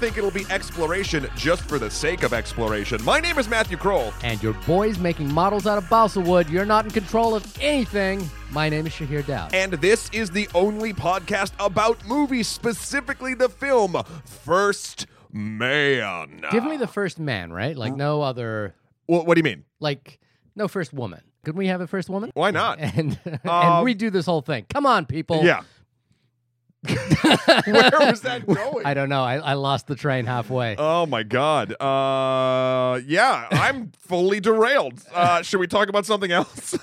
yet I don't think it'll be exploration just for the sake of exploration. My name is Matthew Kroll. And your boy's making models out of balsa wood. You're not in control of anything. My name is Shahir Dowd. And this is the only podcast about movies, specifically the film First Man. Give me the first man, right? Like no other, What, what do you mean? like no first woman. Could we have a first woman? Why not? And and Um, redo this whole thing. Come on, people. Yeah. Where was that going? I don't know. I, I lost the train halfway. Oh my god. Uh yeah, I'm fully derailed. Uh should we talk about something else?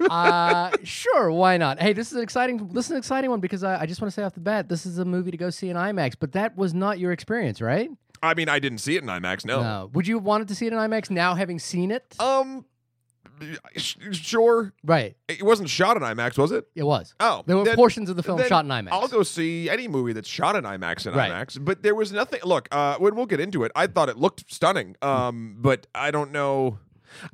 uh, sure, why not? Hey, this is an exciting. This is an exciting one because I, I just want to say off the bat, this is a movie to go see in IMAX. But that was not your experience, right? I mean, I didn't see it in IMAX, no. No. Would you have wanted to see it in IMAX now, having seen it? Um sure. right. It wasn't shot in IMAX, was it? It was. Oh. There were then- portions of the film shot in IMAX. I'll go see any movie that's shot in IMAX in Right. IMAX, but there was nothing. Look, uh, when we'll get into it, I thought it looked stunning, um, but I don't know.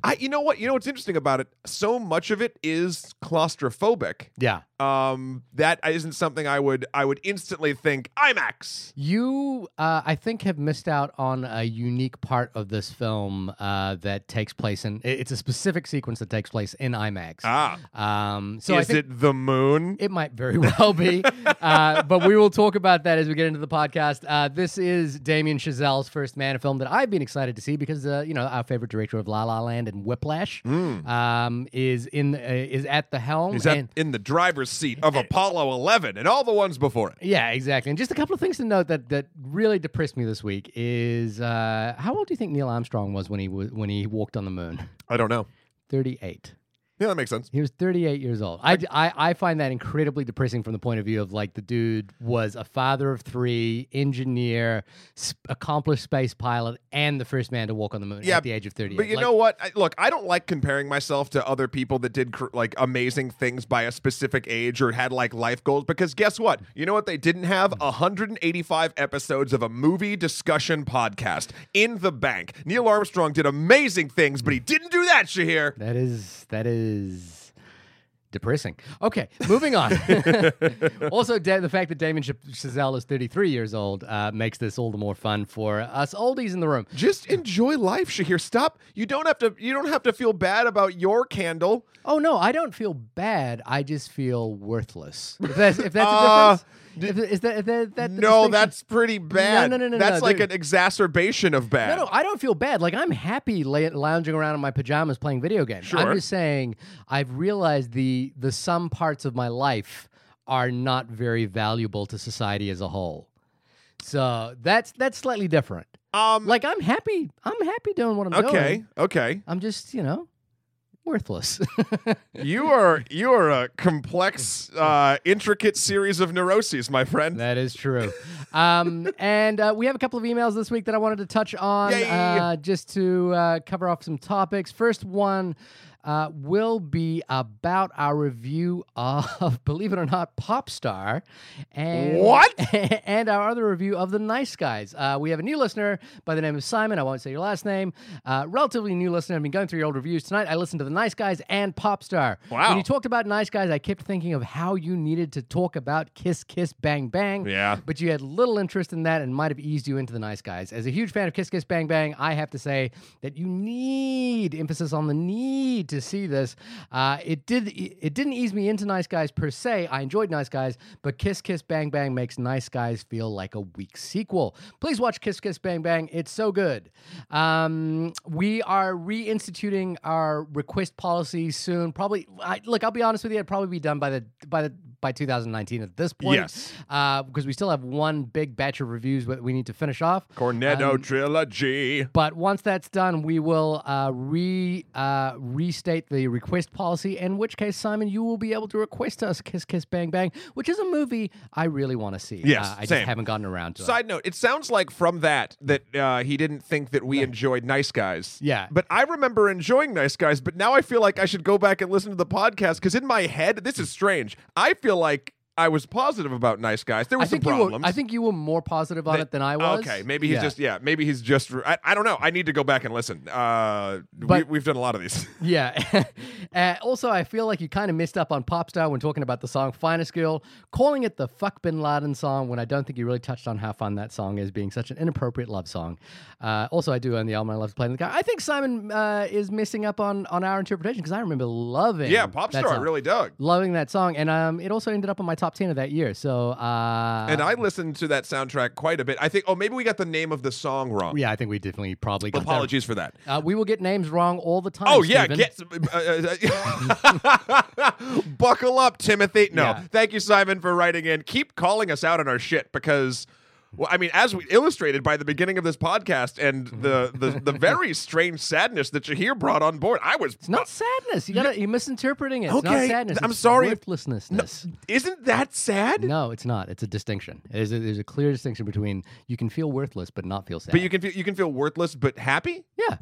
I, you know what? You know what's interesting about it? So much of it is claustrophobic. Yeah. Um, that isn't something I would I would instantly think IMAX. You, uh, I think, have missed out on a unique part of this film uh, that takes place in. It's a specific sequence that takes place in IMAX. Ah, Um, so is it the moon? It might very well be, uh, but we will talk about that as we get into the podcast. Uh, this is Damien Chazelle's first man, a film that I've been excited to see because uh, you know our favorite director of La La Land and Whiplash um, is in uh, is at the helm. At, and- in the driver's seat of Apollo 11 and all the ones before it. yeah, exactly. And just a couple of things to note that that really depressed me this week is uh, how old do you think Neil Armstrong was when he was when he walked on the moon? I don't know. Thirty eight. Yeah, that makes sense. He was 38 years old. I, I, I find that incredibly depressing from the point of view of like the dude was a father of three, engineer, sp- accomplished space pilot, and the first man to walk on the moon Yeah, at the age of 38. But you Like, know what? I, look, I don't like comparing myself to other people that did cr- like amazing things by a specific age or had like life goals because guess what? You know what they didn't have? Mm. 185 episodes of a movie discussion podcast in the bank. Neil Armstrong did amazing things, but he didn't do that, Shahir. That is that is depressing. Okay, moving on. also, da- the fact that Damien Ch- Chazelle is 33 years old uh, makes this all the more fun for us oldies in the room. Just enjoy life, Shahir. Stop. You don't have to you don't have to feel bad about your candle. Oh no, I don't feel bad. I just feel worthless. If that's, if that's Uh, a difference, if, is that, is that, that No, that's pretty bad. no, no, no, no. That's no, like an exacerbation of bad. No, no, I don't feel bad. Like I'm happy la- lounging around in my pajamas playing video games. I'm just saying I've realized the the some parts of my life are not very valuable to society as a whole. So that's that's slightly different. Um Like I'm happy. I'm happy doing what I'm okay, doing. Okay. Okay. I'm just you know worthless. You are you are a complex, uh, intricate series of neuroses, my friend. That is true. um, and uh, we have a couple of emails this week that I wanted to touch on uh, just to uh, cover off some topics. First one uh, will be about our review of, believe it or not, Popstar. And, What? and our other review of The Nice Guys. Uh, we have a new listener by the name of Simon. I won't say your last name. Uh, relatively new listener. I've been going through your old reviews tonight. I listened to The Nice Guys and Popstar. Wow. When you talked about Nice Guys, I kept thinking of how you needed to talk about Kiss Kiss Bang Bang. Yeah. But you had little interest in that and might have eased you into the nice guys. As a huge fan of Kiss Kiss Bang Bang, I have to say that you need emphasis on the need to see this. Uh, it did. It didn't ease me into Nice Guys per se. I enjoyed Nice Guys, but Kiss Kiss Bang Bang makes Nice Guys feel like a weak sequel. Please watch Kiss Kiss Bang Bang. It's so good. Um, we are reinstituting our request policy soon. Probably. I, look, I'll be honest with you. It'll probably be done by the by the by 2019 at this point. Yes. Uh, because we still have one big batch of reviews that we need to finish off. Cornetto Um, trilogy. But once that's done, we will uh, re uh, restate the request policy. In which case, Simon, you will be able to request us "Kiss Kiss Bang Bang," which is a movie I really want to see. Yes, uh, I same. just haven't gotten around to it. Side note: It sounds like from that that uh, he didn't think that we enjoyed Nice Guys. Yeah. But I remember enjoying Nice Guys. But now I feel like I should go back and listen to the podcast because in my head, this is strange. I feel like I was positive about Nice Guys. There I were some think you were. problems. I think you were more positive on That- it than I was. Okay, maybe he's Yeah. just yeah, maybe he's just. I, I don't know. I need to go back and listen. Uh, we, But- we've done a lot of these. Yeah. uh, also, I feel like you kind of missed up on Popstar when talking about the song Finest Girl, calling it the Fuck Bin Laden song when I don't think you really touched on how fun that song is, being such an inappropriate love song. Uh, also, I do own the album. I love to play in the car. I think Simon uh, is missing up on, on our interpretation because I remember loving yeah, Popstar I really dug. Loving that song. And um, it also ended up on my top 10 of that year. So, uh, And I listened to that soundtrack quite a bit. I think. Oh, maybe we got the name of the song wrong. yeah, I think we definitely probably got that Apologies for that. Uh, we will get names wrong all the time. Oh yeah, get uh, uh, buckle up, Timothy. No, Yeah. thank you, Simon, for writing in. Keep calling us out on our shit because. Well, I mean, as we illustrated by the beginning of this podcast and the, the, the very strange sadness that Shahir brought on board, I was It's not sadness. You got to you're misinterpreting it. It's not Okay, sadness. I'm it's sorry. Worthlessness. Isn't that sad? No, it's not. It's a distinction. There's a, there's a clear distinction between you can feel worthless but not feel sad. But you can feel you can feel worthless but happy. yeah.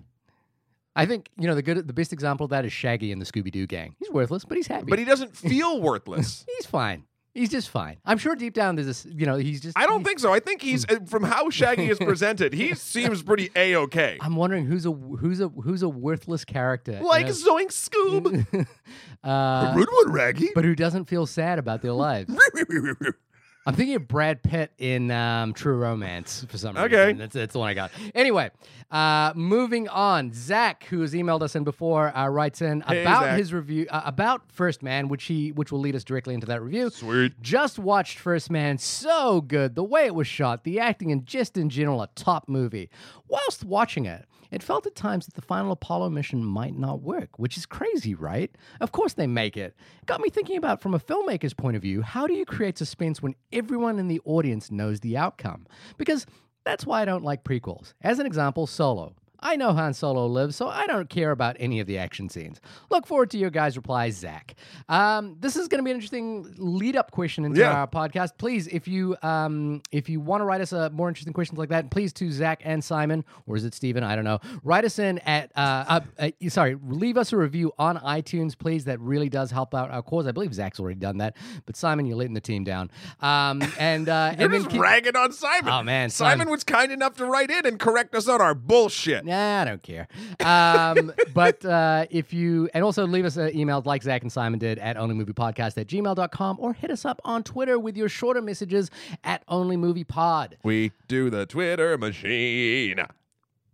I think you know the good the best example of that is Shaggy in the Scooby Doo gang. He's worthless, but he's happy. But he doesn't feel worthless. he's fine. He's just fine. I'm sure deep down there's this. You know, he's just. I don't think so. I think he's uh, from how Shaggy is presented. He seems pretty a okay. I'm wondering who's a who's a who's a worthless character. Like a- Zoink Scoob, uh, Raggy. but who doesn't feel sad about their lives. I'm thinking of Brad Pitt in um, True Romance for some Okay. reason. That's, that's the one I got. Anyway, uh, moving on. Zach, who has emailed us in before, uh, writes in Hey, about Zach. his review uh, about First Man, which he which will lead us directly into that review. Sweet. Just watched First Man. So good. The way it was shot, the acting, and just in general, a top movie. Whilst watching it, it felt at times that the final Apollo mission might not work, which is crazy, right? Of course they make it. Got me thinking about from a filmmaker's point of view, how do you create suspense when everyone in the audience knows the outcome? Because that's why I don't like prequels. As an example, Solo. I know Han Solo lives, so I don't care about any of the action scenes. Look forward to your guys' replies, Zach. Um, this is going to be an interesting lead-up question into Yeah. our podcast. Please, if you um, if you want to write us uh, more interesting questions like that, please to Zach and Simon, or is it Steven? I don't know. Write us in at uh, uh, uh, sorry, leave us a review on iTunes, please. That really does help out our cause. I believe Zach's already done that, but Simon, you're letting the team down. Um, and uh, You're and just keep- ragging on Simon. Oh, man, Simon Simon. was kind enough to write in and correct us on our bullshit. Nah, I don't care. Um, but uh, if you, and also leave us an email like Zach and Simon did at onlymoviepodcast at gmail.com or hit us up on Twitter with your shorter messages at onlymoviepod. We do the Twitter machine.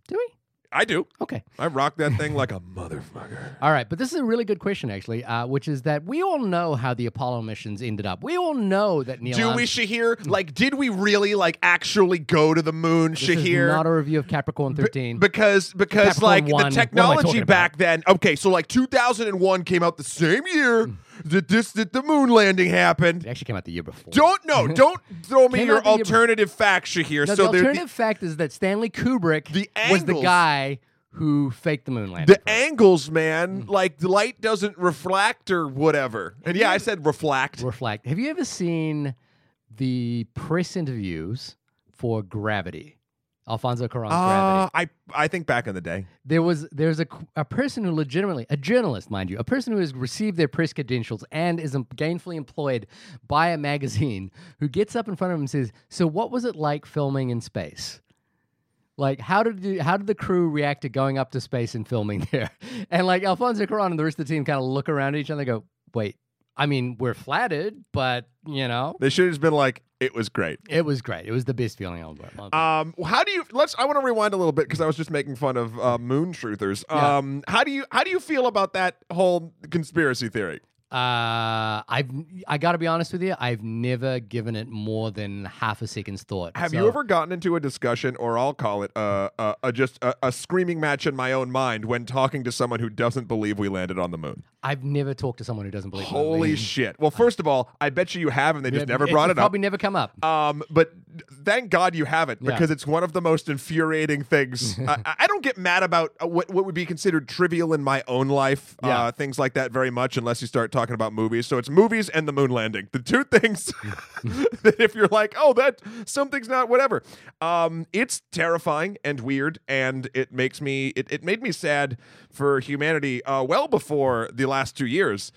Do we? I do. Okay. I rock that thing like a motherfucker. All right, but this is a really good question, actually, uh, which is that we all know how the Apollo missions ended up. We all know that Neil. Do we, Armstrong- Shahir? Like, did we really like actually go to the moon, This is Shahir? not a review of Capricorn 13. because because Capricorn like one, what am I the technology back then okay so like 2001 came out the same year That this that the moon landing happened it actually came out the year before. don't no don't throw me Came your out the year alternative facts here No, so the there- alternative fact is that Stanley Kubrick The was the angles- guy who faked the moon landing. the, first. angles man mm. like the light doesn't reflect or whatever and yeah i said reflect reflect. Have you ever seen the press interviews for Gravity? Alfonso Cuarón's uh, Gravity. i i think back in the day There was there's a, a person who legitimately a journalist, mind you, a person who has received their press credentials and is gainfully employed by a magazine who gets up in front of him and says, "So what was it like filming in space?" Like how did the, how did the crew react to going up to space and filming there? And like Alfonso Cuarón and the rest of the team kind of look around at each other and go, "Wait, I mean, we're flattered, but you know, they should have just been like it was great it was great. It was the best feeling ever. Um, how do you? Let's. I want to rewind a little bit because I was just making fun of uh, moon truthers. Yeah. Um, how do you? How do you feel about that whole conspiracy theory? Uh, I've I got to be honest with you. I've never given it more than half a second's thought. Have So- you ever gotten into a discussion, or I'll call it a, a, a just a, a screaming match in my own mind when talking to someone who doesn't believe we landed on the moon? I've never talked to someone who doesn't believe. Holy shit! Well, first of all, I bet you you have, and they just never brought it up. Probably never come up. Um, but thank God you have it Yeah. because it's one of the most infuriating things. I, I don't get mad about uh, what what would be considered trivial in my own life, Yeah. uh, things like that, very much, unless you start talking about movies. So it's movies and the moon landing, the two things that if you're like, oh, that something's not whatever, um, it's terrifying and weird, and it makes me it, it made me sad for humanity uh, well before the last two years.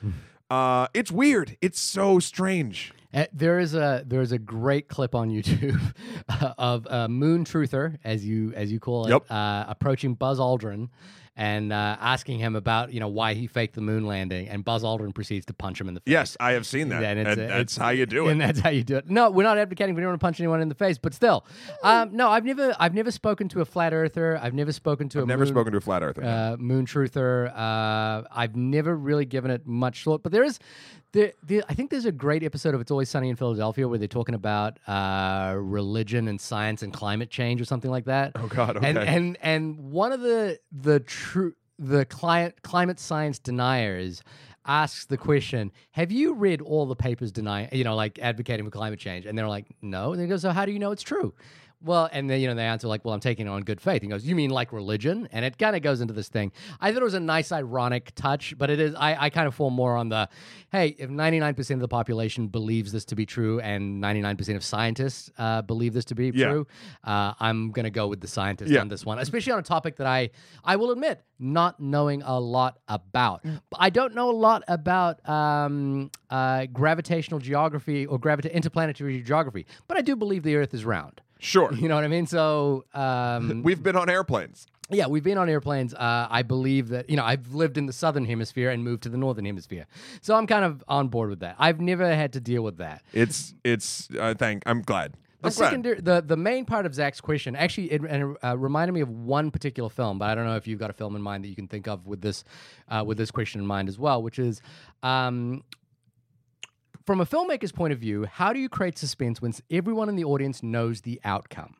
Uh, it's weird. It's so strange. Uh, there is a there is a great clip on YouTube of a moon truther, as you as you call it, Yep. uh, approaching Buzz Aldrin and uh, asking him about you know why he faked the moon landing, and Buzz Aldrin proceeds to punch him in the face. Yes, I have seen that. And and that's how you do it. and that's how you do it. No, we're not advocating for anyone to punch anyone in the face, but still, um, no, I've never, I've never spoken to a flat earther. I've never spoken to a Never moon, spoken to a flat earther. uh, moon truther. Uh, I've never really given it much thought, but there is, there, there, I think there's a great episode of It's Always Sunny in Philadelphia where they're talking about uh, religion and science and climate change or something like that. oh God. Okay. And and and one of the the true the climate climate science deniers asks the question, "Have you read all the papers denying, you know, like advocating for climate change?" And they're like, "No." And he goes, "So how do you know it's true?" Well, and then you know they answer like, "Well, I'm taking it on good faith." He goes, "You mean like religion?" And it kind of goes into this thing. I thought it was a nice ironic touch, but it is. I, I kind of fall more on the, hey, if 99% of the population believes this to be true, and 99% of scientists uh, believe this to be Yeah. true, uh, I'm gonna go with the scientists Yeah. on this one, especially on a topic that I, I will admit, not knowing a lot about. Mm. I don't know a lot about um, uh, gravitational geography or gravita- interplanetary geography, but I do believe the Earth is round. Sure. You know what I mean? So um, We've been on airplanes. yeah, we've been on airplanes. Uh, I believe that you know I've lived in the southern hemisphere and moved to the northern hemisphere, so I'm kind of on board with that. I've never had to deal with that. It's it's. I thank. I'm glad. The I'm glad. secondary, the the main part of Zach's question actually it, it, uh, reminded me of one particular film, but I don't know if you've got a film in mind that you can think of with this uh, with this question in mind as well, which is. Um, from a filmmaker's point of view, how do you create suspense when everyone in the audience knows the outcome?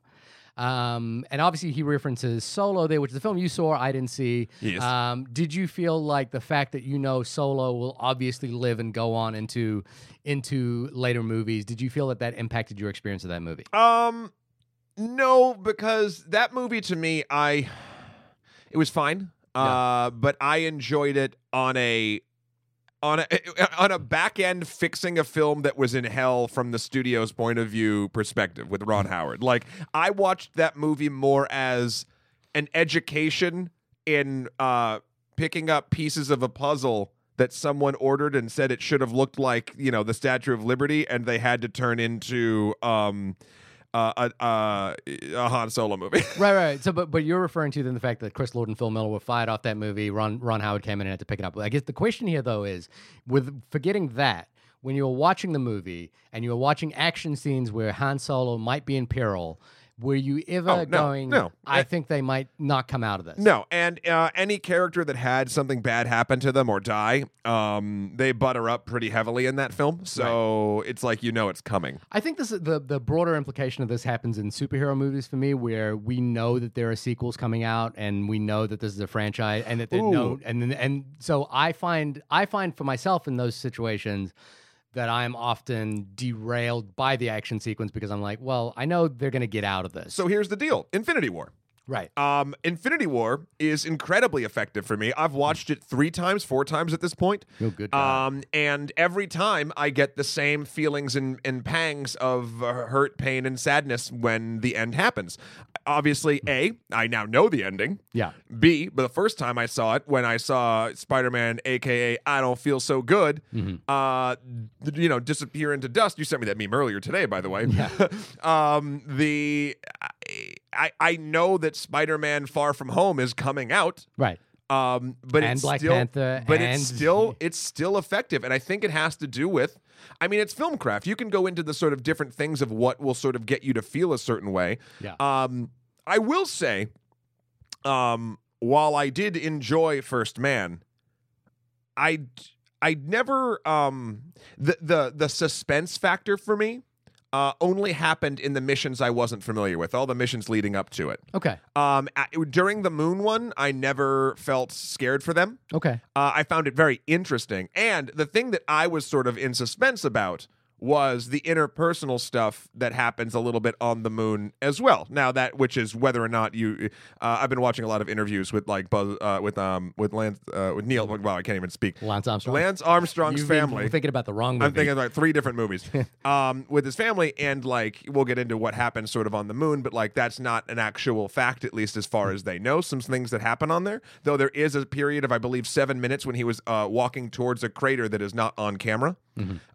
Um, and obviously, he references Solo there, which is a film you saw, I didn't see. Yes. Um, did you feel like the fact that you know Solo will obviously live and go on into into later movies? Did you feel that that impacted your experience of that movie? Um, no, because that movie to me, I it was fine. Uh, but I enjoyed it on a on a on a back end fixing a film that was in hell from the studio's point of view perspective with Ron Howard. Like I watched that movie more as an education in uh picking up pieces of a puzzle that someone ordered and said it should have looked like you know the Statue of Liberty, and they had to turn into um uh, a, a, a Han Solo movie. right, right. So, but but you're referring to then the fact that Chris Lord and Phil Miller were fired off that movie. Ron Ron Howard came in and had to pick it up. I guess the question here though is, with forgetting that, when you were watching the movie and you were watching action scenes where Han Solo might be in peril, were you ever Oh, no, going? no. I think they might not come out of this. No, and uh, any character that had something bad happen to them or die, um, they butter up pretty heavily in that film. So it's like you know it's coming. I think this is the the broader implication of this happens in superhero movies for me, where we know that there are sequels coming out, and we know that this is a franchise, and that they're known, and then- and so I find I find for myself in those situations that I'm often derailed by the action sequence because I'm like, well, I know they're going to get out of this. So here's the deal: Infinity War. Right, Um, Infinity War is incredibly effective for me. I've watched it three times, four times at this point. oh good. God. Um, and every time I get the same feelings and, and pangs of uh, hurt, pain, and sadness when the end happens. Obviously, A, I now know the ending. yeah, B, but the first time I saw it, when I saw Spider Man, aka I Don't Feel So Good, uh, you know, disappear into dust. You sent me that meme earlier today, by the way. Yeah. um, the I, I know that Spider Man Far From Home is coming out. right. Um, but And it's Black still, Panther but and- it's still it's still effective, and I think it has to do with. I mean, it's filmcraft. You can go into the sort of different things of what will sort of get you to feel a certain way. Yeah. Um, I will say, um, while I did enjoy First Man, I I never um the the the suspense factor for me uh only happened in the missions I wasn't familiar with, all the missions leading up to it. Okay, Um, during the moon one, I never felt scared for them. okay, Uh, I found it very interesting. And the thing that I was sort of in suspense about was the interpersonal stuff that happens a little bit on the moon as well. Now that which is whether or not you uh, I've been watching a lot of interviews with like Buzz uh, with um with Lance uh, with Neil wow I can't even speak. Lance Armstrong. Lance Armstrong's You've been family. thinking about the wrong movie. I'm thinking about three different movies um, with his family, and like we'll get into what happens sort of on the moon, but like that's not an actual fact, at least as far as they know. Some things that happen on there, though there is a period of I believe seven minutes when he was uh, walking towards a crater that is not on camera.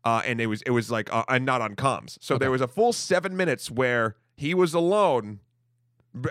uh, and it was it was like uh, and not on comms. So there was a full seven minutes where he was alone,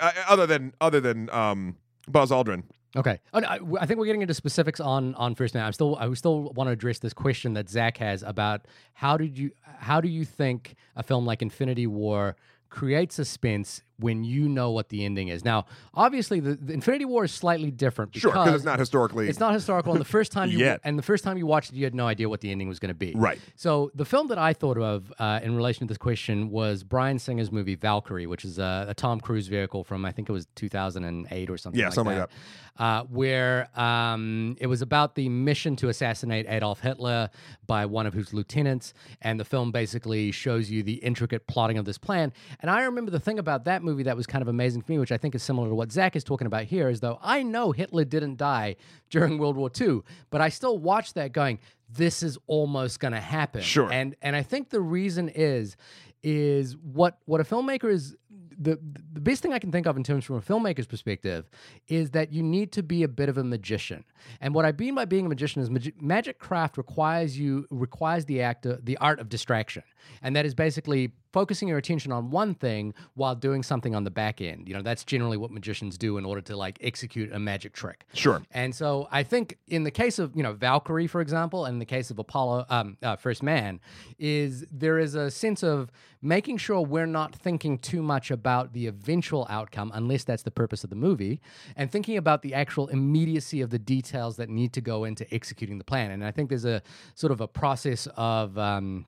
uh, other than other than um, Buzz Aldrin. Okay. Oh, I, I think we're getting into specifics on on First Man. I'm still I still want to address this question that Zach has about how did you how do you think a film like Infinity War creates suspense when you know what the ending is? Now, obviously, the, the Infinity War is slightly different because Sure, because it's not historically. it's not historical. And the first time you Yet. and the first time you watched it, you had no idea what the ending was going to be. Right. So the film that I thought of uh, in relation to this question was Bryan Singer's movie Valkyrie, which is a, a Tom Cruise vehicle from I think it was 2008 or something. Yeah, like something like that. Uh, where um, it was about the mission to assassinate Adolf Hitler by one of his lieutenants, and the film basically shows you the intricate plotting of this plan. And I remember the thing about that movie that was kind of amazing for me, which I think is similar to what Zach is talking about here, is though I know Hitler didn't die during World War II, but I still watched that going, this is almost going to happen. Sure. And and I think the reason is is what what a filmmaker is the the best thing I can think of in terms from a filmmaker's perspective is that you need to be a bit of a magician. And what I mean by being a magician is magi- magic craft requires you requires the actor the art of distraction. And that is basically focusing your attention on one thing while doing something on the back end. You know, that's generally what magicians do in order to like execute a magic trick. Sure. And so I think in the case of you know Valkyrie, for example, and in the case of Apollo, um, uh, First Man, is there is a sense of making sure we're not thinking too much about the eventual outcome, unless that's the purpose of the movie, and thinking about the actual immediacy of the details that need to go into executing the plan. And I think there's a sort of a process of. Um,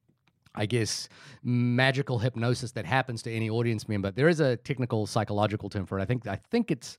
I guess magical hypnosis that happens to any audience member. There is a technical psychological term for it. I think I think it's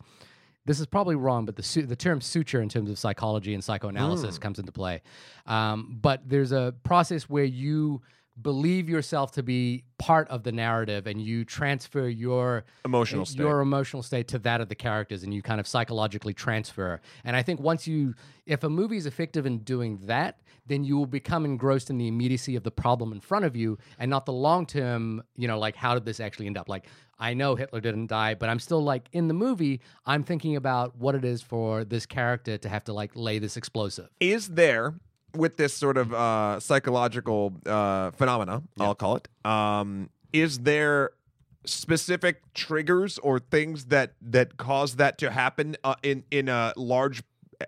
this is probably wrong, but the su- the term suture in terms of psychology and psychoanalysis comes into play. Um, but there's a process where you believe yourself to be part of the narrative and you transfer your Emotional eh, state. your emotional state to that of the characters and you kind of psychologically transfer. And i think once you if a movie is effective in doing that then you will become engrossed in the immediacy of the problem in front of you and not the long term you know like how did this actually end up? Like i know hitler didn't die but i'm still like in the movie i'm thinking about what it is for this character to have to like lay this explosive. Is there with this sort of uh, psychological uh, phenomena i'll call it um, is there specific triggers or things that that cause that to happen uh, in in a large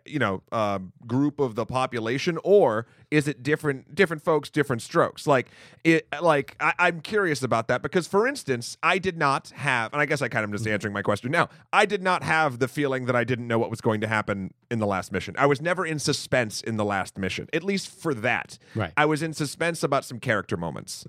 you know uh, group of the population? Or is it different different folks different strokes like it like I, i'm curious about that because for instance i did not have and i guess i kind of just answering my question now i did not have the feeling that i didn't know what was going to happen in the last mission i was never in suspense in the last mission at least for that Right. i was in suspense about some character moments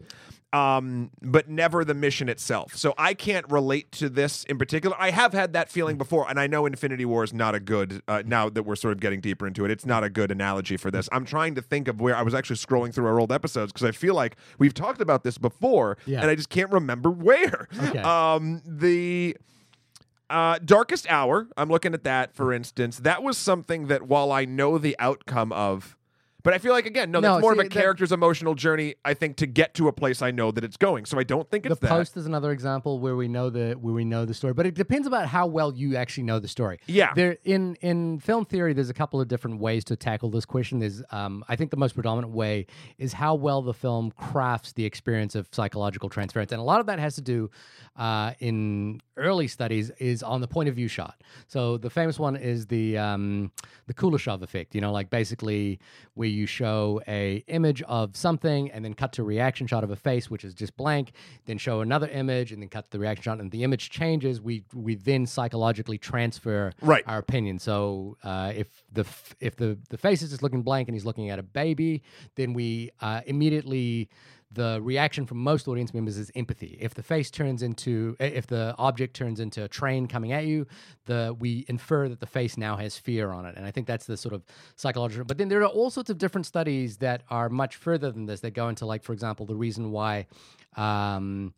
um, but never the mission itself. So I can't relate to this in particular. I have had that feeling before, and I know Infinity War is not a good. Uh, now that we're sort of getting deeper into it, it's not a good analogy for this. I'm trying to think of where I was actually scrolling through our old episodes because I feel like we've talked about this before, Yeah. and I just can't remember where. Okay. Um, the. Uh, Darkest Hour, I'm looking at that for instance. That was something that while I know the outcome of, but I feel like again, no, No, that's more see, of a that- character's emotional journey. I think to get to a place I know that it's going. So I don't think the it's that. post is another example where we know the where we know the story, but it depends about how well you actually know the story. Yeah. there in in film theory, there's a couple of different ways to tackle this question. There's, um, I think, the most predominant way is how well the film crafts the experience of psychological transference, and a lot of that has to do uh, in early studies is on the point of view shot. So the famous one is the um, the Kuleshov effect. You know, like basically where you show a image of something and then cut to a reaction shot of a face, which is just blank. Then show another image and then cut to the reaction shot, and the image changes. We we then psychologically transfer Right. our opinion. So uh, if the f- if the the face is just looking blank and he's looking at a baby, then we uh, immediately the reaction from most audience members is empathy. If the face turns into, if the object turns into a train coming at you, the we infer that the face now has fear on it, and I think that's the sort of psychological. But then there are all sorts of different studies that are much further than this. That go into, like, for example, the reason why. Um,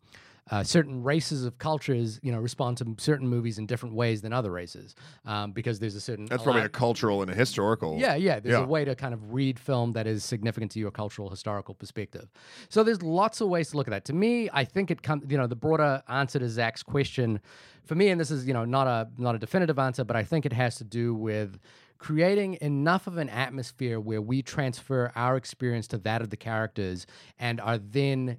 uh, certain races of cultures, you know, respond to certain movies in different ways than other races, um, because there's a certain That's probably a cultural and a historical. yeah, yeah. There's Yeah. a way to kind of read film that is significant to your cultural historical perspective. So there's lots of ways to look at that. To me, I think it comes. You know, the broader answer to Zach's question, for me, and this is you know not a not a definitive answer, but I think it has to do with creating enough of an atmosphere where we transfer our experience to that of the characters and are then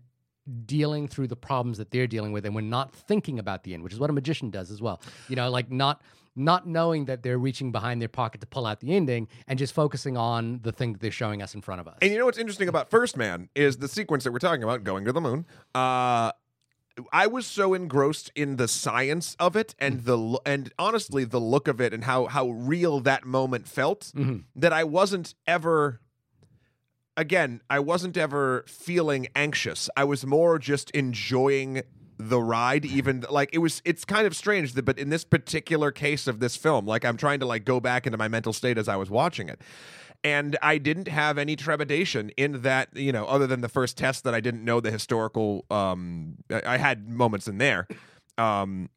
dealing through the problems that they're dealing with and we're not thinking about the end which is what a magician does as well you know like not not knowing that they're reaching behind their pocket to pull out the ending and just focusing on the thing that they're showing us in front of us And you know what's interesting about First Man is the sequence that we're talking about, going to the moon. Uh, I was so engrossed in the science of it and the and honestly the look of it and how how real that moment felt Mhm. that I wasn't ever. Again, I wasn't ever feeling anxious. I was more just enjoying the ride even like it was it's kind of strange that but in this particular case of this film like i'm trying to like go back into my mental state as i was watching it and I didn't have any trepidation in that, you know, other than the first test that I didn't know the historical. Um, I I had moments in there, um,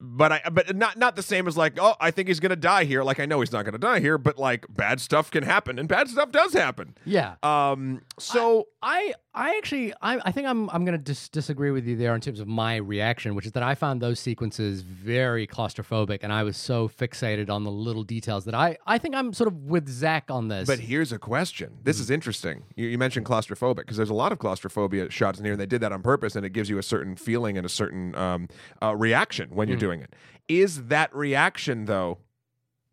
but I, but not not the same as like, oh, I think he's gonna die here. Like I know he's not gonna die here, but like bad stuff can happen, and bad stuff does happen. yeah Um, so I I actually I, I think I'm I'm gonna dis- disagree with you there in terms of my reaction, which is that I found those sequences very claustrophobic, and I was so fixated on the little details that I I think I'm sort of with Zach on this. But here's a question. This is interesting. You, you mentioned claustrophobic because there's a lot of claustrophobia shots in here, and they did that on purpose, and it gives you a certain feeling and a certain um, uh, reaction when you're doing it. Is that reaction though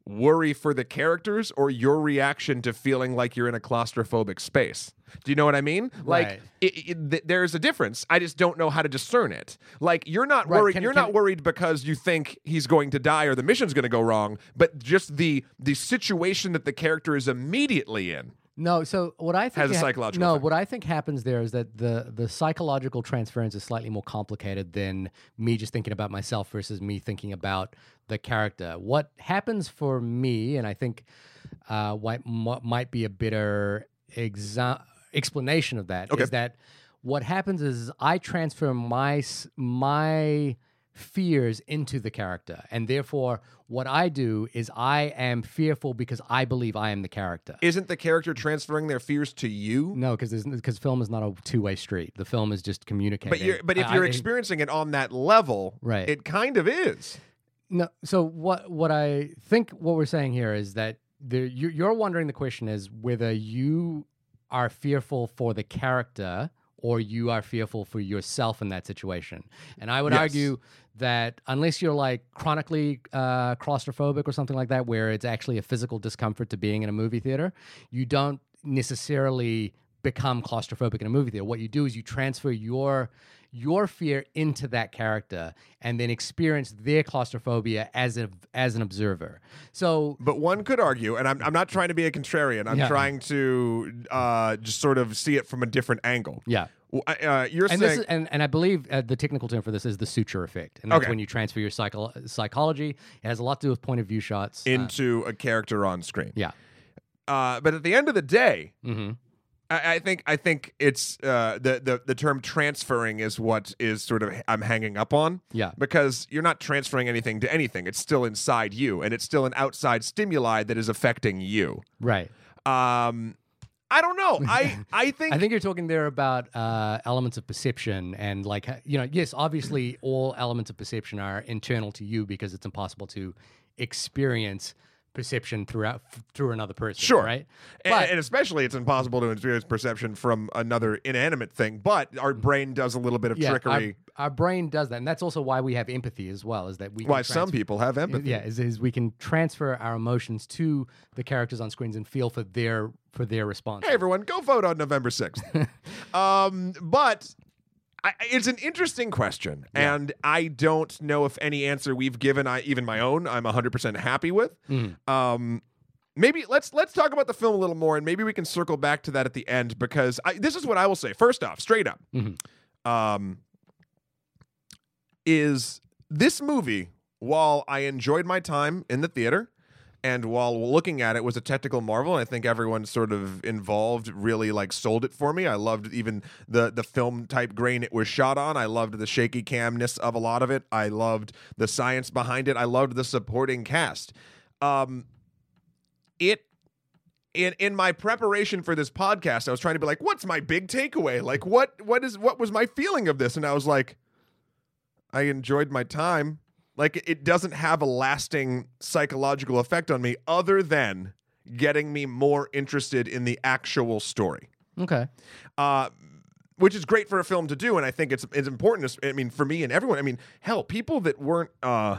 worry for the characters or your reaction to feeling like you're in a claustrophobic space? Do you know what I mean? Like, Right. it, it, th- there's a difference. I just don't know how to discern it. Like, you're not Right, worried. can- you're can- not worried because you think he's going to die or the mission's going to go wrong, but just the the situation that the character is immediately in. No, so what I think Has a psychological No, effect. what I think happens there is that the the psychological transference is slightly more complicated than me just thinking about myself versus me thinking about the character. What happens for me, and I think uh, what m- might be a better exa- explanation of that, is Okay. that what happens is I transfer my my fears into the character, and therefore what I do is I am fearful because I believe I am the character. Isn't the character transferring their fears to you? No, because because film is not a two way street. The film is just communicating. But you're but if you're I- experiencing it on that level, Right. it kind of is. no, so what what I think what we're saying here is that the you- you're wondering the question is whether you are fearful for the character or you are fearful for yourself in that situation. And I would Yes. argue that unless you're like chronically uh, claustrophobic or something like that, where it's actually a physical discomfort to being in a movie theater, you don't necessarily become claustrophobic in a movie theater. What you do is you transfer your your fear into that character and then experience their claustrophobia as a as an observer. So But one could argue, and I'm, I'm not trying to be a contrarian. I'm Yeah. trying to uh, just sort of see it from a different angle. yeah. Uh, you're And saying this is, and, and I believe uh, the technical term for this is the suture effect, and that's Okay. when you transfer your psycho- psychology. It has a lot to do with point of view shots. Uh, into a character on screen. yeah. Uh, but at the end of the day, hmm I, think I think it's uh, the the the term transferring is what is sort of I'm hanging up on. Yeah. because you're not transferring anything to anything. It's still inside you, and it's still an outside stimuli that is affecting you. Right. Um, I don't know. I I think, I think you're talking there about uh, elements of perception and like you know, yes, obviously all elements of perception are internal to you because it's impossible to experience perception throughout f- through another person. Sure. Right. and, But and especially it's impossible to experience perception from another inanimate thing. But our brain does a little bit of yeah, trickery. our brain does that, and that's also why we have empathy as well. Is that we can Why some people have empathy. Yeah, is, is we can transfer our emotions to the characters on screens and feel for their for their response. Hey everyone, go vote on November sixth. um, but I, it's an interesting question, Yeah. and I don't know if any answer we've given, I even my own, I'm 100 percent happy with. Mhm. Um, maybe let's let's talk about the film a little more, and maybe we can circle back to that at the end because I, this is what I will say. First off, straight up, Mhm. um, is this movie? While I enjoyed my time in the theater, and while looking at it was a technical marvel and i think everyone sort of involved really like sold it for me. I loved even the the film type grain it was shot on. I loved the shaky camness of a lot of it. I loved the science behind it. I loved the supporting cast. Um it in in my preparation for this podcast i was trying to be like what's my big takeaway? Like what what is what was my feeling of this? And i was like i enjoyed my time Like it doesn't have a lasting psychological effect on me other than getting me more interested in the actual story. Okay. Uh, which is great for a film to do, and I think it's it's important. I mean, for me and everyone. I mean, hell, people that weren't. Uh,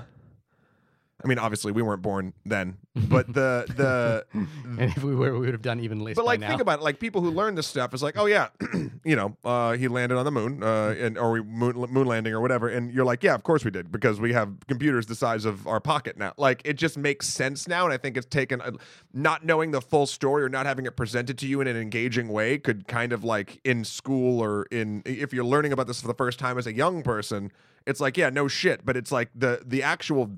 I mean, obviously, we weren't born then, but the the And if we were, we would have done even less. but like now. think about it like people who learn this stuff is like oh yeah you know uh, he landed on the moon uh, and or we moon, moon landing or whatever and you're like yeah of course we did because we have computers the size of our pocket now like it just makes sense now and i think it's taken uh, not knowing the full story or not having it presented to you in an engaging way could kind of like in school or in if you're learning about this for the first time as a young person it's like yeah no shit but it's like the the actual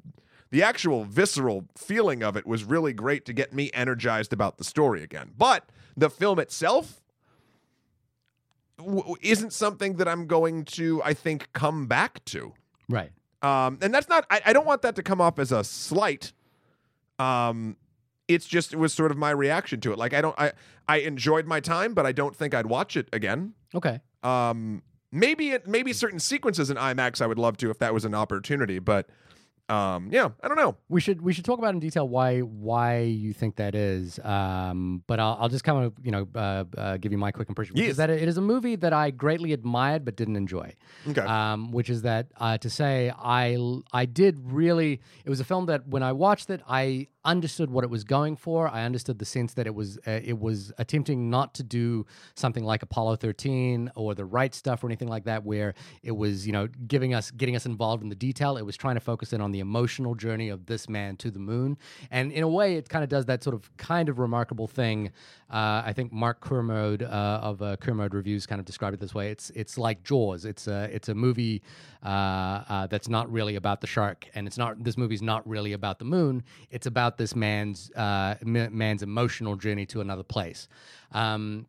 the actual visceral feeling of it was really great to get me energized about the story again. But the film itself w- isn't something that I'm going to, I think, come back to. right. Um, and that's not, I, I don't want that to come off as a slight. Um, it's just, it was sort of my reaction to it. Like, I don't, I, I enjoyed my time, but I don't think I'd watch it again. Okay. Um, maybe it, maybe certain sequences in IMAX I would love to if that was an opportunity, but um, yeah, I don't know. We should we should talk about in detail why why you think that is. Um, but I'll, I'll just kind of you know uh, uh, give you my quick impression, Yes. is that it is a movie that I greatly admired but didn't enjoy. Okay. Um, which is that uh, to say I I did really it was a film that when I watched it I understood what it was going for. I understood the sense that it was uh, it was attempting not to do something like Apollo 13 or the right stuff or anything like that, where it was you know giving us getting us involved in the detail. It was trying to focus in on the emotional journey of this man to the moon, and in a way, it kind of does that sort of kind of remarkable thing. Uh, I think Mark Kermode uh, of uh, Kermode Reviews kind of described it this way. It's it's like Jaws. It's a it's a movie uh, uh, that's not really about the shark, and it's not this movie's not really about the moon. It's about this man's uh, man's emotional journey to another place. Um,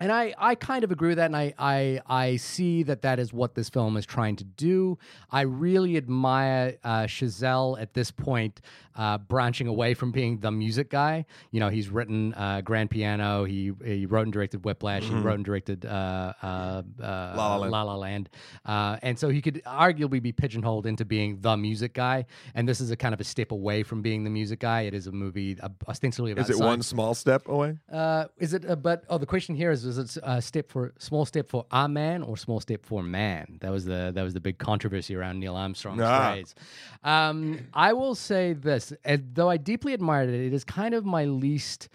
and I, I kind of agree with that, and I, I, I see that that is what this film is trying to do. I really admire uh, Chazelle at this point, uh, branching away from being the music guy. You know, he's written uh, Grand Piano. He he wrote and directed Whiplash. He wrote and directed uh, uh, uh, La La Land. La La Land. Uh, and so he could arguably be pigeonholed into being the music guy. And this is a kind of a step away from being the music guy. It is a movie uh, ostensibly about Is it science. one small step away? Uh, is it? Uh, but oh, the question here is: Is it a step for small step for a man or small step for man? That was the that was the big controversy around Neil Armstrong's Ah. phrase. Um, I will say this: and though I deeply admired it, it is kind of my least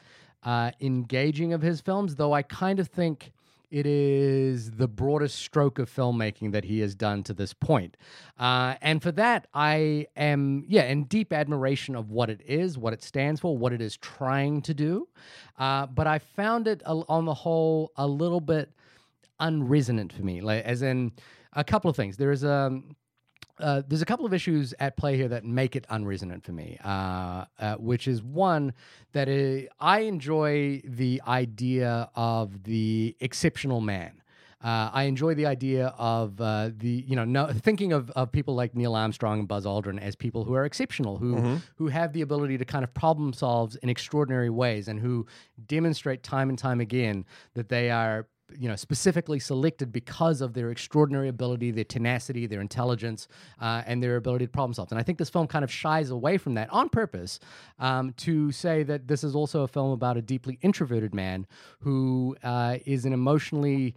uh, engaging of his films. Though I kind of think it is the broadest stroke of filmmaking that he has done to this point. Uh, and for that, I am, yeah, in deep admiration of what it is, what it stands for, what it is trying to do. Uh, but I found it, on the whole, a little bit unresonant for me. Like, as in, a couple of things. There is a. Uh, there's a couple of issues at play here that make it unresonant for me, uh, uh, which is one that uh, I enjoy the idea of the exceptional man. Uh, I enjoy the idea of uh, the you know no, thinking of, of people like Neil Armstrong and Buzz Aldrin as people who are exceptional, who who have the ability to kind of problem solve in extraordinary ways, and who demonstrate time and time again that they are you know specifically selected because of their extraordinary ability, their tenacity, their intelligence, uh, and their ability to problem solve. And I think this film kind of shies away from that on purpose um, to say that this is also a film about a deeply introverted man who uh, is an emotionally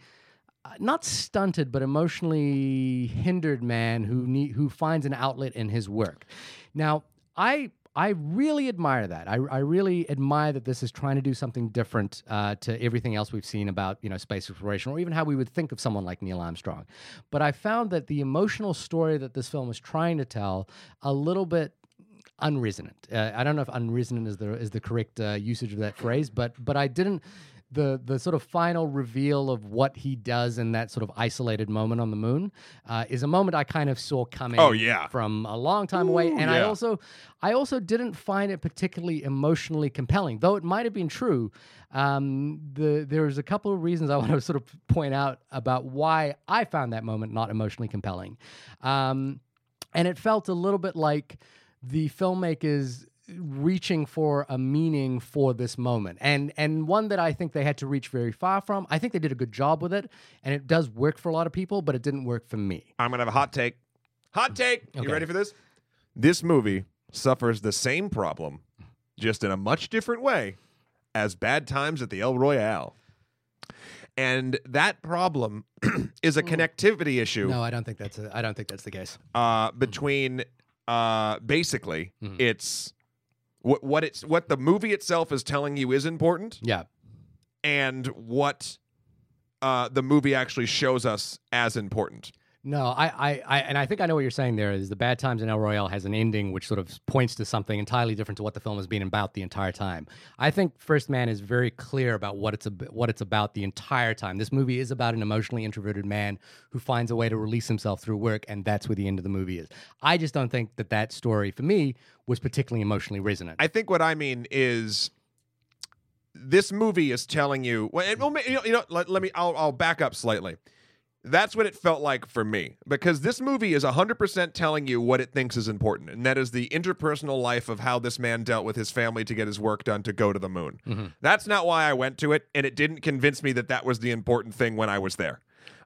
uh, not stunted but emotionally hindered man who need, who finds an outlet in his work. Now, I I really admire that. I, I really admire that this is trying to do something different uh, to everything else we've seen about you know space exploration, or even how we would think of someone like Neil Armstrong. But I found that the emotional story that this film is trying to tell a little bit unresonant. Uh, I don't know if unresonant is the is the correct uh, usage of that phrase, but but I didn't. The, the sort of final reveal of what he does in that sort of isolated moment on the moon uh, is a moment I kind of saw coming Oh, yeah. from a long time away. And I also I also didn't find it particularly emotionally compelling though it might have been true. Um, the there's a couple of reasons I want to sort of point out about why I found that moment not emotionally compelling. Um, and it felt a little bit like the filmmakers reaching for a meaning for this moment and and one that I think they had to reach very far from I think they did a good job with it and it does work for a lot of people but it didn't work for me I'm gonna have a hot take. Hot take. You ready for this? this movie suffers the same problem, just in a much different way, as Bad Times at the El Royale. And that problem is a connectivity issue No, I don't think that's a, I don't think that's the case. uh, between uh, basically Mhm. it's what what it's what the movie itself is telling you is important Yeah. and what uh, the movie actually shows us as important. No, I, I, I, and I think I know what you're saying. There is the Bad Times in El Royale has an ending which sort of points to something entirely different to what the film has been about the entire time. I think First Man is very clear about what it's ab- what it's about the entire time. This movie is about an emotionally introverted man who finds a way to release himself through work, and that's where the end of the movie is. I just don't think that that story for me was particularly emotionally resonant. I think what I mean is this movie is telling you. Well, you know let, let me. I'll, I'll back up slightly. That's what it felt like for me because this movie is 100% telling you what it thinks is important, and that is the interpersonal life of how this man dealt with his family to get his work done to go to the moon. Mm-hmm. That's not why I went to it, and it didn't convince me that that was the important thing when I was there.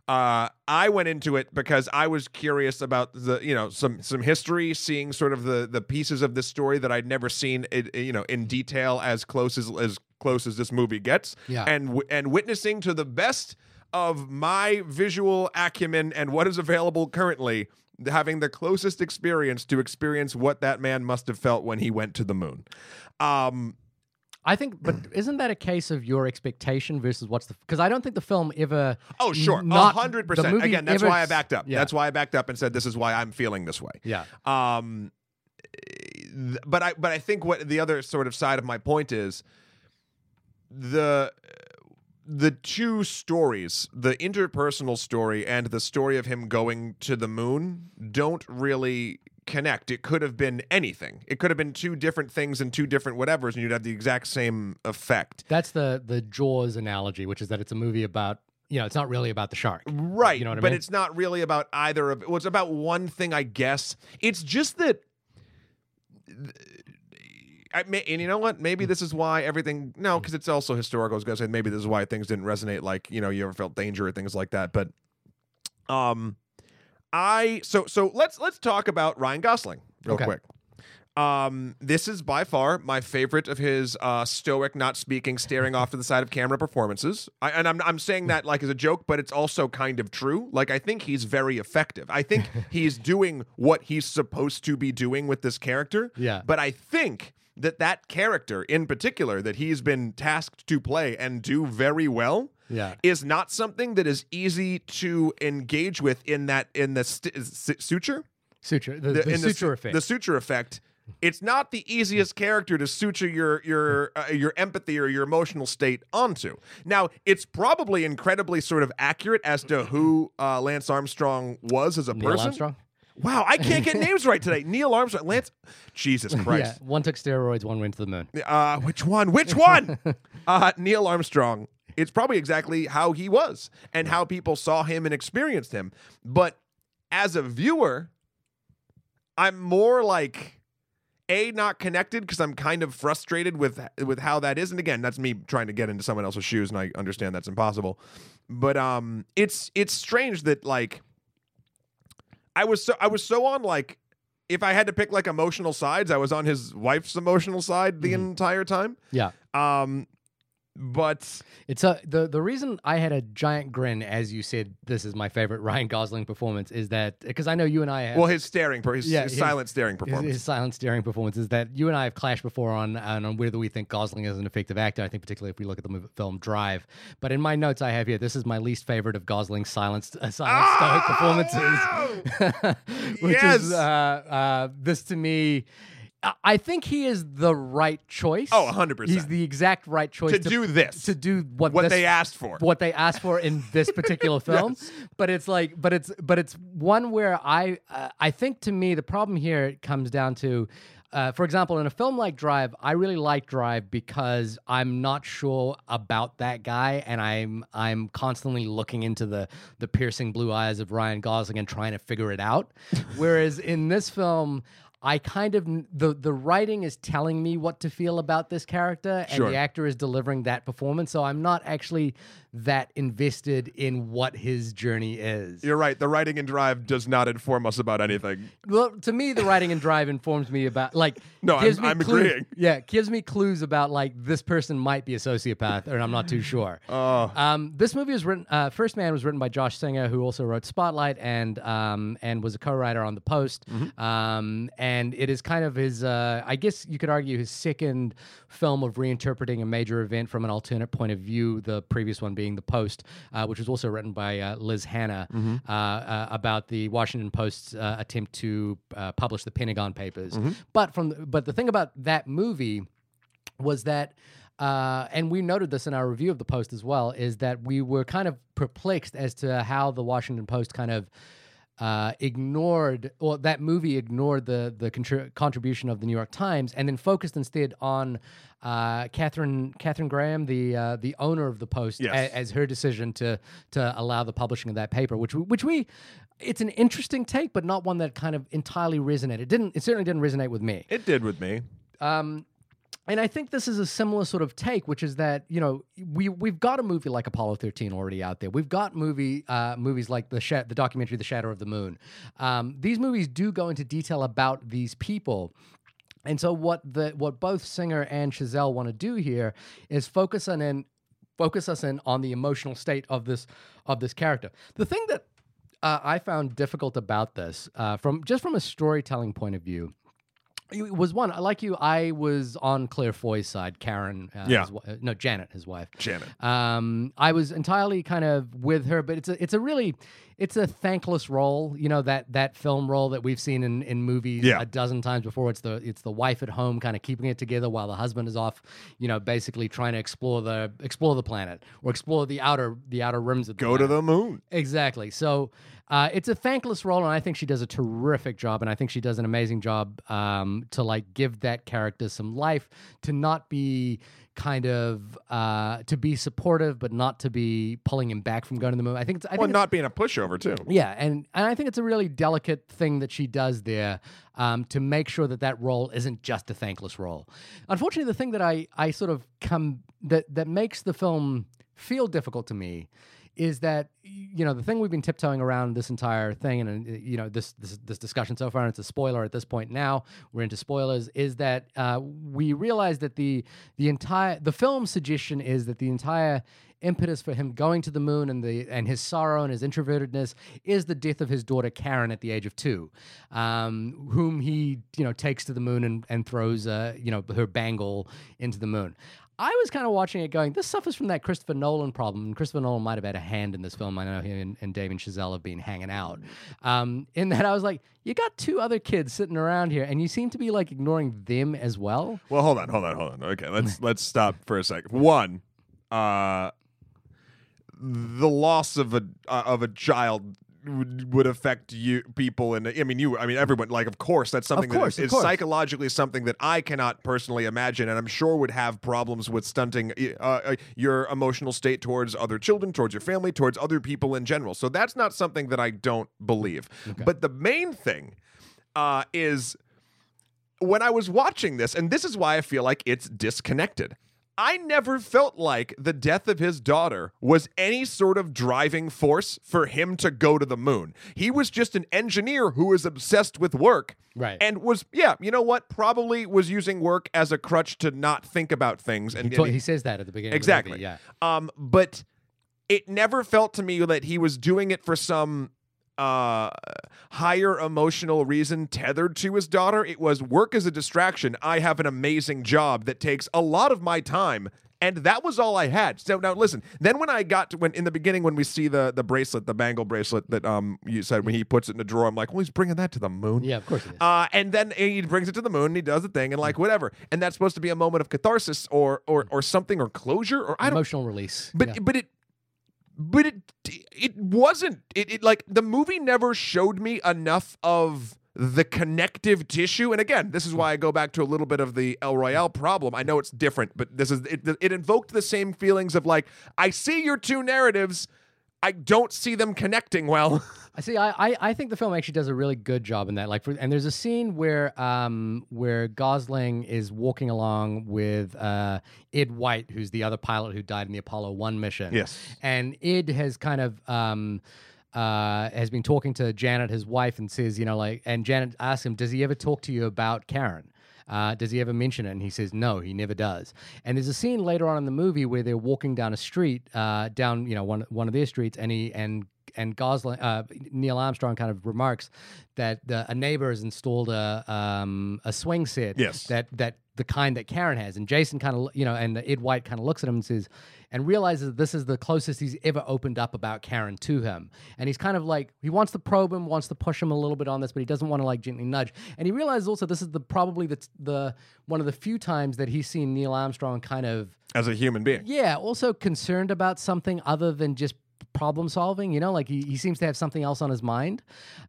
Uh, I went into it because I was curious about the you know some some history, seeing sort of the the pieces of this story that I'd never seen it, you know in detail as close as as close as this movie gets, Yeah. and w- and witnessing to the best of my visual acumen and what is available currently, having the closest experience to experience what that man must have felt when he went to the moon. Um, I think, but isn't that a case of your expectation versus what's the? Because I don't think the film ever. oh, sure, hundred percent. Again, that's ever why I backed up. Yeah. That's why I backed up and said this is why I'm feeling this way. Yeah. Um, but I but I think what the other sort of side of my point is the the two stories, the interpersonal story and the story of him going to the moon, don't really connect. It could have been anything. It could have been two different things and two different whatevers, and you'd have the exact same effect. That's the the Jaws analogy, which is that it's a movie about you know it's not really about the shark. Right. You know what I but mean? But it's not really about either of well, it's about one thing, I guess. It's just that I may, and you know what? Maybe Hmm. this is why everything no, because it's also historical. I was gonna say maybe this is why things didn't resonate like, you know, you ever felt danger or things like that. But um I so so let's let's talk about Ryan Gosling real Okay. quick. Um, this is by far my favorite of his uh, stoic, not speaking, staring off to the side of camera performances. I, and I'm I'm saying that like as a joke, but it's also kind of true. Like I think he's very effective. I think he's doing what he's supposed to be doing with this character. Yeah. But I think that that character in particular that he's been tasked to play and do very well Yeah. is not something that is easy to engage with in that in the st- s- suture Suture. The, the in suture su- effect. The suture effect. It's not the easiest character to suture your your uh, your empathy or your emotional state onto. Now, it's probably incredibly sort of accurate as to who uh, Lance Armstrong was as a Neil person. Armstrong. Wow, I can't get names right today. Neil Armstrong, Lance. Jesus Yeah. Christ. One took steroids. One went to the moon. Uh, which one? Which one? uh, Neil Armstrong. It's probably exactly how he was and how people saw him and experienced him. But as a viewer, I'm more like a not connected because I'm kind of frustrated with with how that is. And again, that's me trying to get into someone else's shoes, and I understand that's impossible. But um, it's it's strange that like I was so I was so on like if I had to pick like emotional sides, I was on his wife's emotional side the entire time. Yeah. Um, but It's a the the reason I had a giant grin as you said this is my favorite Ryan Gosling performance is that because I know you and I have well, his staring, per- his, Yeah, his his- silent staring his, performance. his silent staring performance is that you and I have clashed before on on whether we think Gosling is an effective actor. I think particularly if we look at the movie, film Drive. But in my notes I have here, this is my least favorite of Gosling's silent uh, silent stoic performances, which Yes! is uh, uh, this to me. I- think he is the right choice. Oh, 100%. He's the exact right choice to do this, to do what what this- they asked for. what they asked for in this particular film but it's like but it's but it's one where i uh, i think to me the problem here comes down to uh, for example, in a film like Drive, I really like Drive because I'm not sure about that guy, and I'm I'm constantly looking into the the piercing blue eyes of Ryan Gosling and trying to figure it out. Whereas in this film, I kind of the the writing is telling me what to feel about this character, and Sure. the actor is delivering that performance. So I'm not actually that invested in what his journey is. You're right. The writing and drive does not inform us about anything. Well, to me, the writing and drive informs me about like. No, gives I'm- me I'm clues- agreeing. Yeah, gives me clues about like this person might be a sociopath, or I'm not too sure. Oh. Um, this movie was written. Uh, First Man was written by Josh Singer, who also wrote Spotlight and um, and was a co-writer on The Post. Mm-hmm. Um, and it is kind of his. Uh, I guess you could argue his second film of reinterpreting a major event from an alternate point of view. The previous one being The Post, uh, which was also written by uh, Liz Hannah Mm-hmm. uh, uh, about the Washington Post's uh, attempt to uh, publish the Pentagon Papers. Mm-hmm. But from the, but the thing about that movie was that uh, and we noted this in our review of the post as well is that we were kind of perplexed as to how the washington post kind of uh, ignored or that movie ignored the the contri- contribution of the New York Times and then focused instead on uh, Katharine Katharine Graham, the uh, the owner of the Post, Yes. a- as her decision to to allow the publishing of that paper, which we, which we it's an interesting take, but not one that kind of entirely resonated. It didn't it certainly didn't resonate with me. It did with me. Um, and I think this is a similar sort of take, which is that you know we we've got a movie like Apollo 13 already out there. We've got movie uh, movies like the Sha- the documentary The Shadow of the Moon. Um, these movies do go into detail about these people. And so what the what both Singer and Chazelle want to do here is focus on in focus us in on the emotional state of this of this character. The thing that uh, I found difficult about this, uh, from just from a storytelling point of view, it was one like you. I was on Claire Foy's side, Karen. Uh, Yeah. his no, Janet, his wife. Janet. Um, I was entirely kind of with her, but it's a it's a really it's a thankless role. You know that that film role that we've seen in, in movies Yeah. a dozen times before. It's the it's the wife at home, kind of keeping it together while the husband is off. You know, basically trying to explore the explore the planet or explore the outer the outer rims of the Go to the moon. Exactly. So uh, it's a thankless role, and I think she does a terrific job, and I think she does an amazing job um, to like give that character some life, to not be kind of uh, to be supportive, but not to be pulling him back from going to the moon. I think it's. I think Well, it's- not being a pushover too. yeah, and, and I think it's a really delicate thing that she does there um, to make sure that that role isn't just a thankless role. Unfortunately, the thing that I, I sort of come that that makes the film feel difficult to me is that you know the thing we've been tiptoeing around this entire thing and uh, you know this this, this discussion so far and it's a spoiler at this point now we're into spoilers is that uh, we realize that the the entire the film suggestion is that the entire impetus for him going to the moon and the and his sorrow and his introvertedness is the death of his daughter Karen at the age of two, um, whom he you know takes to the moon and, and throws uh, you know her bangle into the moon. I was kind of watching it going, this suffers from that Christopher Nolan problem. And Christopher Nolan might have had a hand in this film. I know him and, and Damien Chazelle have been hanging out. Um, in that, I was like, you got two other kids sitting around here, and you seem to be like ignoring them as well. Well, hold on, hold on, hold on. Okay, let's let's stop for a second. One, uh, the loss of a uh, of a child would, would affect you people and I mean you I mean everyone like of course that's something course, that of is psychologically something that I cannot personally imagine and I'm sure would have problems with stunting uh, uh, your emotional state towards other children towards your family towards other people in general. So that's not something that I don't believe. But the main thing uh, is when I was watching this, and this is why I feel like it's disconnected. I never felt like the death of his daughter was any sort of driving force for him to go to the moon. He was just an engineer who was obsessed with work. Right. And was, yeah, you know what? Probably was using work as a crutch to not think about things. And, He, and he says that at the beginning. Exactly. Of the movie, yeah. um, but it never felt to me that he was doing it for some uh higher emotional reason tethered to his daughter it was work as a distraction i have an amazing job that takes a lot of my time and that was all i had so now listen then when i got to when in the beginning when we see the the bracelet the bangle bracelet that um you said when he puts it in the drawer i'm like well he's bringing that to the moon Yeah, of course is. uh, and then he brings it to the moon and he does the thing and like whatever and that's supposed to be a moment of catharsis or or or something or closure or i don't Emotional release. but Yeah. but it but it it wasn't it, it like the movie never showed me enough of the connective tissue and again this is why i go back to a little bit of the el royale problem. I know it's different but this is it, it invoked the same feelings of like i see your two narratives I don't see them connecting well. I see. I, I I think the film actually does a really good job in that. Like, for, and there's a scene where um where Gosling is walking along with uh Ed White, who's the other pilot who died in the Apollo One mission. Yes. and Ed has kind of um. Uh, has been talking to Janet, his wife, and says, you know, like, and Janet asks him, does he ever talk to you about Karen? Uh, does he ever mention it? And he says, no, he never does. And there's a scene later on in the movie where they're walking down a street, uh, down, you know, one one of their streets, and he and and Gosling, uh, Neil Armstrong kind of remarks that the, a neighbor has installed a um, a swing set. Yes. That that the kind that Karen has, and Jason kind of, you know, and Ed White kind of looks at him and says, and realizes this is the closest he's ever opened up about Karen to him, and he's kind of like he wants to probe him, wants to push him a little bit on this, but he doesn't want to like gently nudge, and he realizes also this is the probably the the one of the few times that he's seen Neil Armstrong kind of As a human being. yeah, also concerned about something other than just problem solving. You know, like he, he seems to have something else on his mind.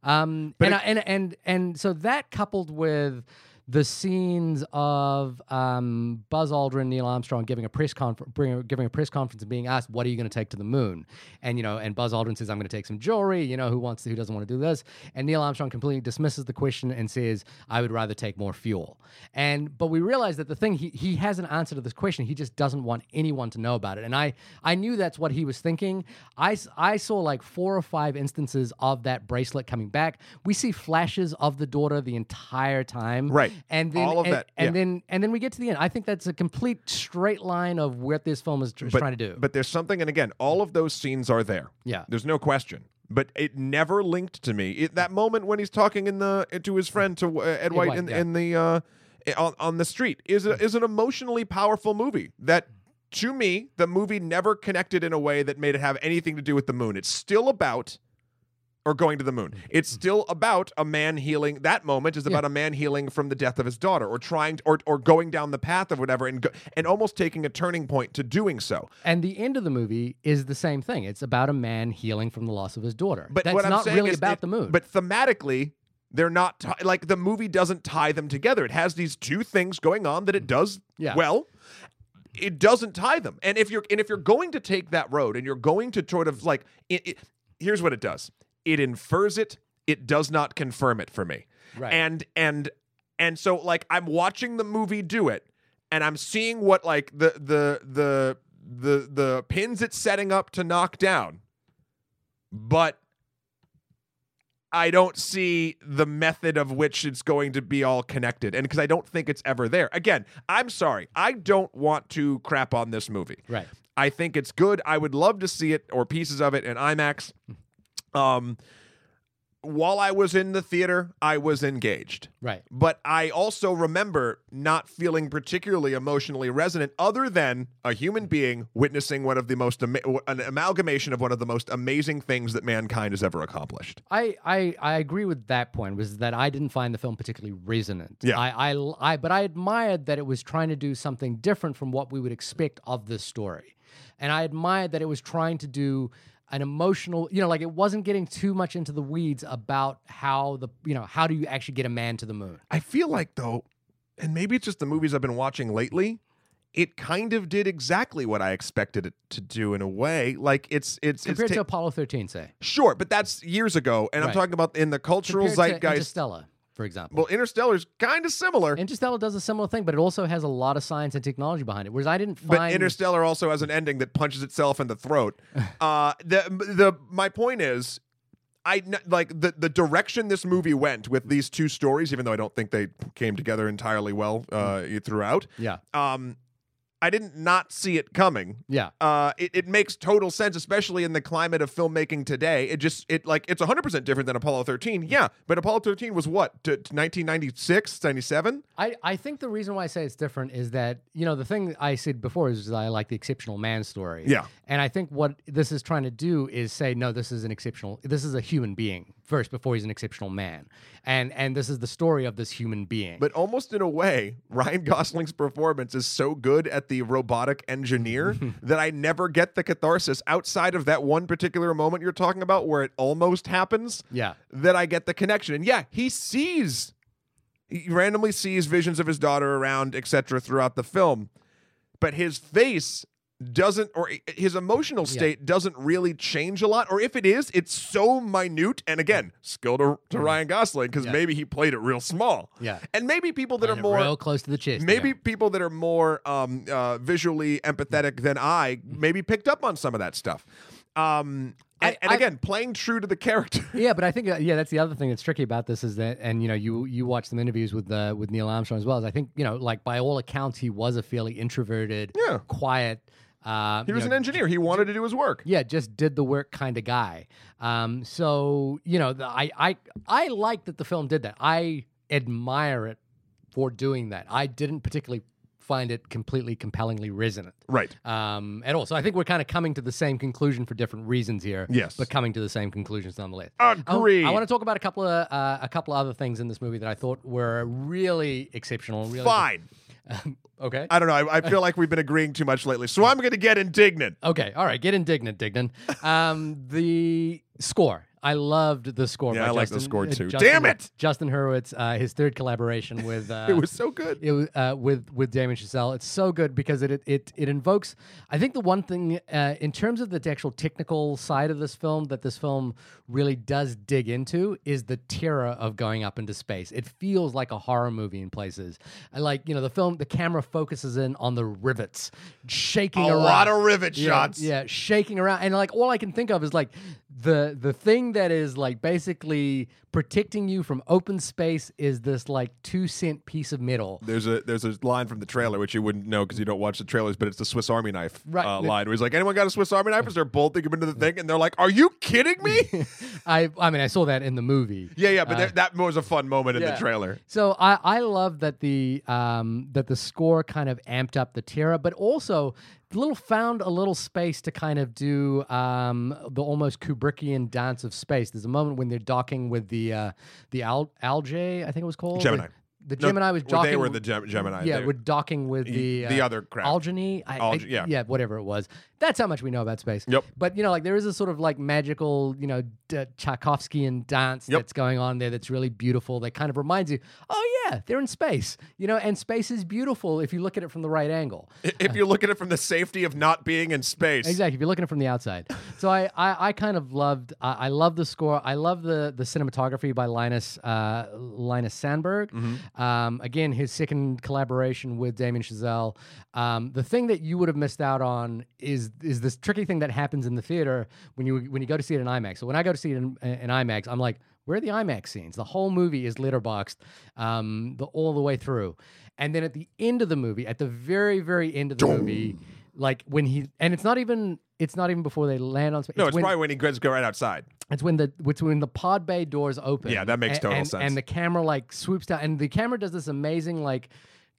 Um, and, I, and and and so that coupled with the scenes of um, Buzz Aldrin, Neil Armstrong giving a press conference, giving a press conference and being asked, "What are you going to take to the moon?" And you know, and Buzz Aldrin says, "I'm going to take some jewelry." You know, who wants, to, who doesn't want to do this? And Neil Armstrong completely dismisses the question and says, "I would rather take more fuel." And but we realize that the thing he he has an answer to this question. He just doesn't want anyone to know about it. And I I knew that's what he was thinking. I I saw like four or five instances of that bracelet coming back. We see flashes of the daughter the entire time. Right. And then All of and, that, and then and then we get to the end. I think that's a complete straight line of what this film is but, trying to do. But there's something, and again, all of those scenes are there. Yeah. There's no question. But it never linked to me. It, that moment when he's talking in the to his friend to uh, Ed White, White, in, yeah. in the uh, on, on the street is a, is an emotionally powerful movie that. To me, the movie never connected in a way that made it have anything to do with the moon. It's still about or going to the moon. Mm-hmm. It's mm-hmm. still about a man healing. That moment is about a man healing from the death of his daughter, or trying, or or going down the path of whatever, and go, and almost taking a turning point to doing so. And the end of the movie is the same thing. It's about a man healing from the loss of his daughter. But that's what I'm not really about it- the moon. But thematically, they're not ti- like the movie doesn't tie them together. It has these two things going on that it mm-hmm. does Yeah. well. It doesn't tie them. And if you're and if you're going to take that road and you're going to sort of like it, it, here's what it does. It infers it. It does not confirm it for me. Right. And and and so like I'm watching the movie do it and I'm seeing what like the the the the the pins it's setting up to knock down. But I don't see the method of which it's going to be all connected. And because I don't think it's ever there. Again, I'm sorry. I don't want to crap on this movie. right. I think it's good. I would love to see it or pieces of it in IMAX. Hmm. Um, while I was in the theater, I was engaged. Right. But I also remember not feeling particularly emotionally resonant, other than a human being witnessing one of the most ama- an amalgamation of one of the most amazing things that mankind has ever accomplished. I, I I agree with that point. Was that I didn't find the film particularly resonant. Yeah. I, I I but I admired that it was trying to do something different from what we would expect of this story, and I admired that it was trying to do an emotional. You know, like it wasn't getting too much into the weeds about how the you know how do you actually get a man to the moon. I feel like though, and maybe it's just the movies I've been watching lately. It kind of did exactly what I expected it to do in a way. Like it's it's Compared it's to Apollo 13, say. sure, but that's years ago, and I'm talking about in the cultural Compared to zeitgeist. Interstellar, for example. well, Interstellar's kind of similar. Interstellar does a similar thing, but it also has a lot of science and technology behind it. Whereas I didn't But Interstellar also has an ending that punches itself in the throat. uh, the the my point is, I like the the direction this movie went with these two stories, even though I don't think they came together entirely well uh, throughout. yeah, Um, I didn't not see it coming. yeah. Uh, it, it makes total sense, especially in the climate of filmmaking today. It just it like it's 100% different than Apollo 13. Yeah, but Apollo 13 was what? To, to 1996, 97? I, I think the reason why I say it's different is that, you know, the thing I said before is I like the exceptional man story. Yeah. And I think what this is trying to do is say, no, this is an exceptional, this is a human being first before he's an exceptional man. And and this is the story of this human being. But almost in a way, Ryan Gosling's performance is so good at the robotic engineer that I never get the catharsis outside of that one particular moment you're talking about where it almost happens. yeah. That I get the connection. And yeah, he sees, he randomly sees visions of his daughter around, etc., throughout the film. But his face doesn't or his emotional state doesn't really change a lot or if it is it's so minute and again skill to, to Ryan Gosling because Yeah. maybe he played it real small Yeah. and maybe people that Playing are more real close to the chest. maybe yeah. people that are more um, uh, visually empathetic than I maybe picked up on some of that stuff um, and, I- and I- again playing true to the character Yeah, but I think uh, yeah, that's the other thing that's tricky about this is that, and you know, you you watch some interviews with uh, with Neil Armstrong as well. Is I think you know, like by all accounts, he was a fairly introverted, Yeah. quiet. Uh, he was know, an engineer he wanted to do his work yeah, just did the work kind of guy. Um, so you know, the, I I I like that the film did that. I admire it for doing that. I didn't particularly find it completely compellingly resonant right um, at all. So I think we're kind of coming to the same conclusion for different reasons here. Yes. but coming to the same conclusions nonetheless. Agreed. I, want to talk about a couple of uh, a couple of other things in this movie that I thought were really exceptional. Really fine okay. I don't know I, I feel like we've been agreeing too much lately so I'm gonna get indignant Okay. All right. Get indignant, Dignan. Um, the score. I loved the score. Yeah, I like the score uh, too. Justin- Damn it! Justin Hurwitz, uh, his third collaboration with. Uh, it was so good it was uh, with with Damien Chazelle. It's so good because it it it invokes. I think the one thing uh, in terms of the actual technical side of this film that this film really does dig into is the terror of going up into space. It feels like a horror movie in places. I like you know the film. The camera focuses in on the rivets, shaking a around. lot of rivet Yeah, shots Yeah, shaking around, and like all I can think of is like the the thing that is like basically protecting you from open space is this like two cent piece of metal. There's a there's a line from the trailer which you wouldn't know because you don't watch the trailers, but it's the Swiss Army knife Right. uh, line. Where he's like, "Anyone got a Swiss Army knife?" As they're bolting him into the thing, and they're like, "Are you kidding me?" I I mean I saw that in the movie. yeah, yeah. But Uh, that was a fun moment in yeah. the trailer. So I, I love that the um, that the score kind of amped up the terror, but also little found a little space to kind of do um, the almost Kubrickian dance of space. There's a moment when they're docking with the uh, the Al- Algae, I think it was called Gemini. The No, Gemini was docking. They were the Gem- Gemini. yeah, They- we're docking with the the uh, other crap. Algeny. I, I- yeah. yeah, whatever it was. That's how much we know about space. Yep. But you know, like there is a sort of like magical, you know, d- Tchaikovskyan dance Yep. that's going on there that's really beautiful. That kind of reminds you, oh yeah, they're in space. You know, and space is beautiful if you look at it from the right angle. If you look at it from the safety of not being in space. Exactly. If you're looking at it from the outside. So I, I, I kind of loved. I, I love the score. I love the the cinematography by Linus uh, Linus Sandgren. Um, again, his second collaboration with Damien Chazelle. Um, the thing that you would have missed out on is is this tricky thing that happens in the theater when you when you go to see it in IMAX. So when I go to see it in, in IMAX, I'm like, where are the IMAX scenes? The whole movie is letterboxed um, the, all the way through, and then at the end of the movie, at the very very end of the movie like when he and it's not even it's not even before they land on space. No, it's when, probably when he goes go right outside. it's when the it's when the pod bay doors open. Yeah, that makes total and, sense. And the camera like swoops down, and the camera does this amazing like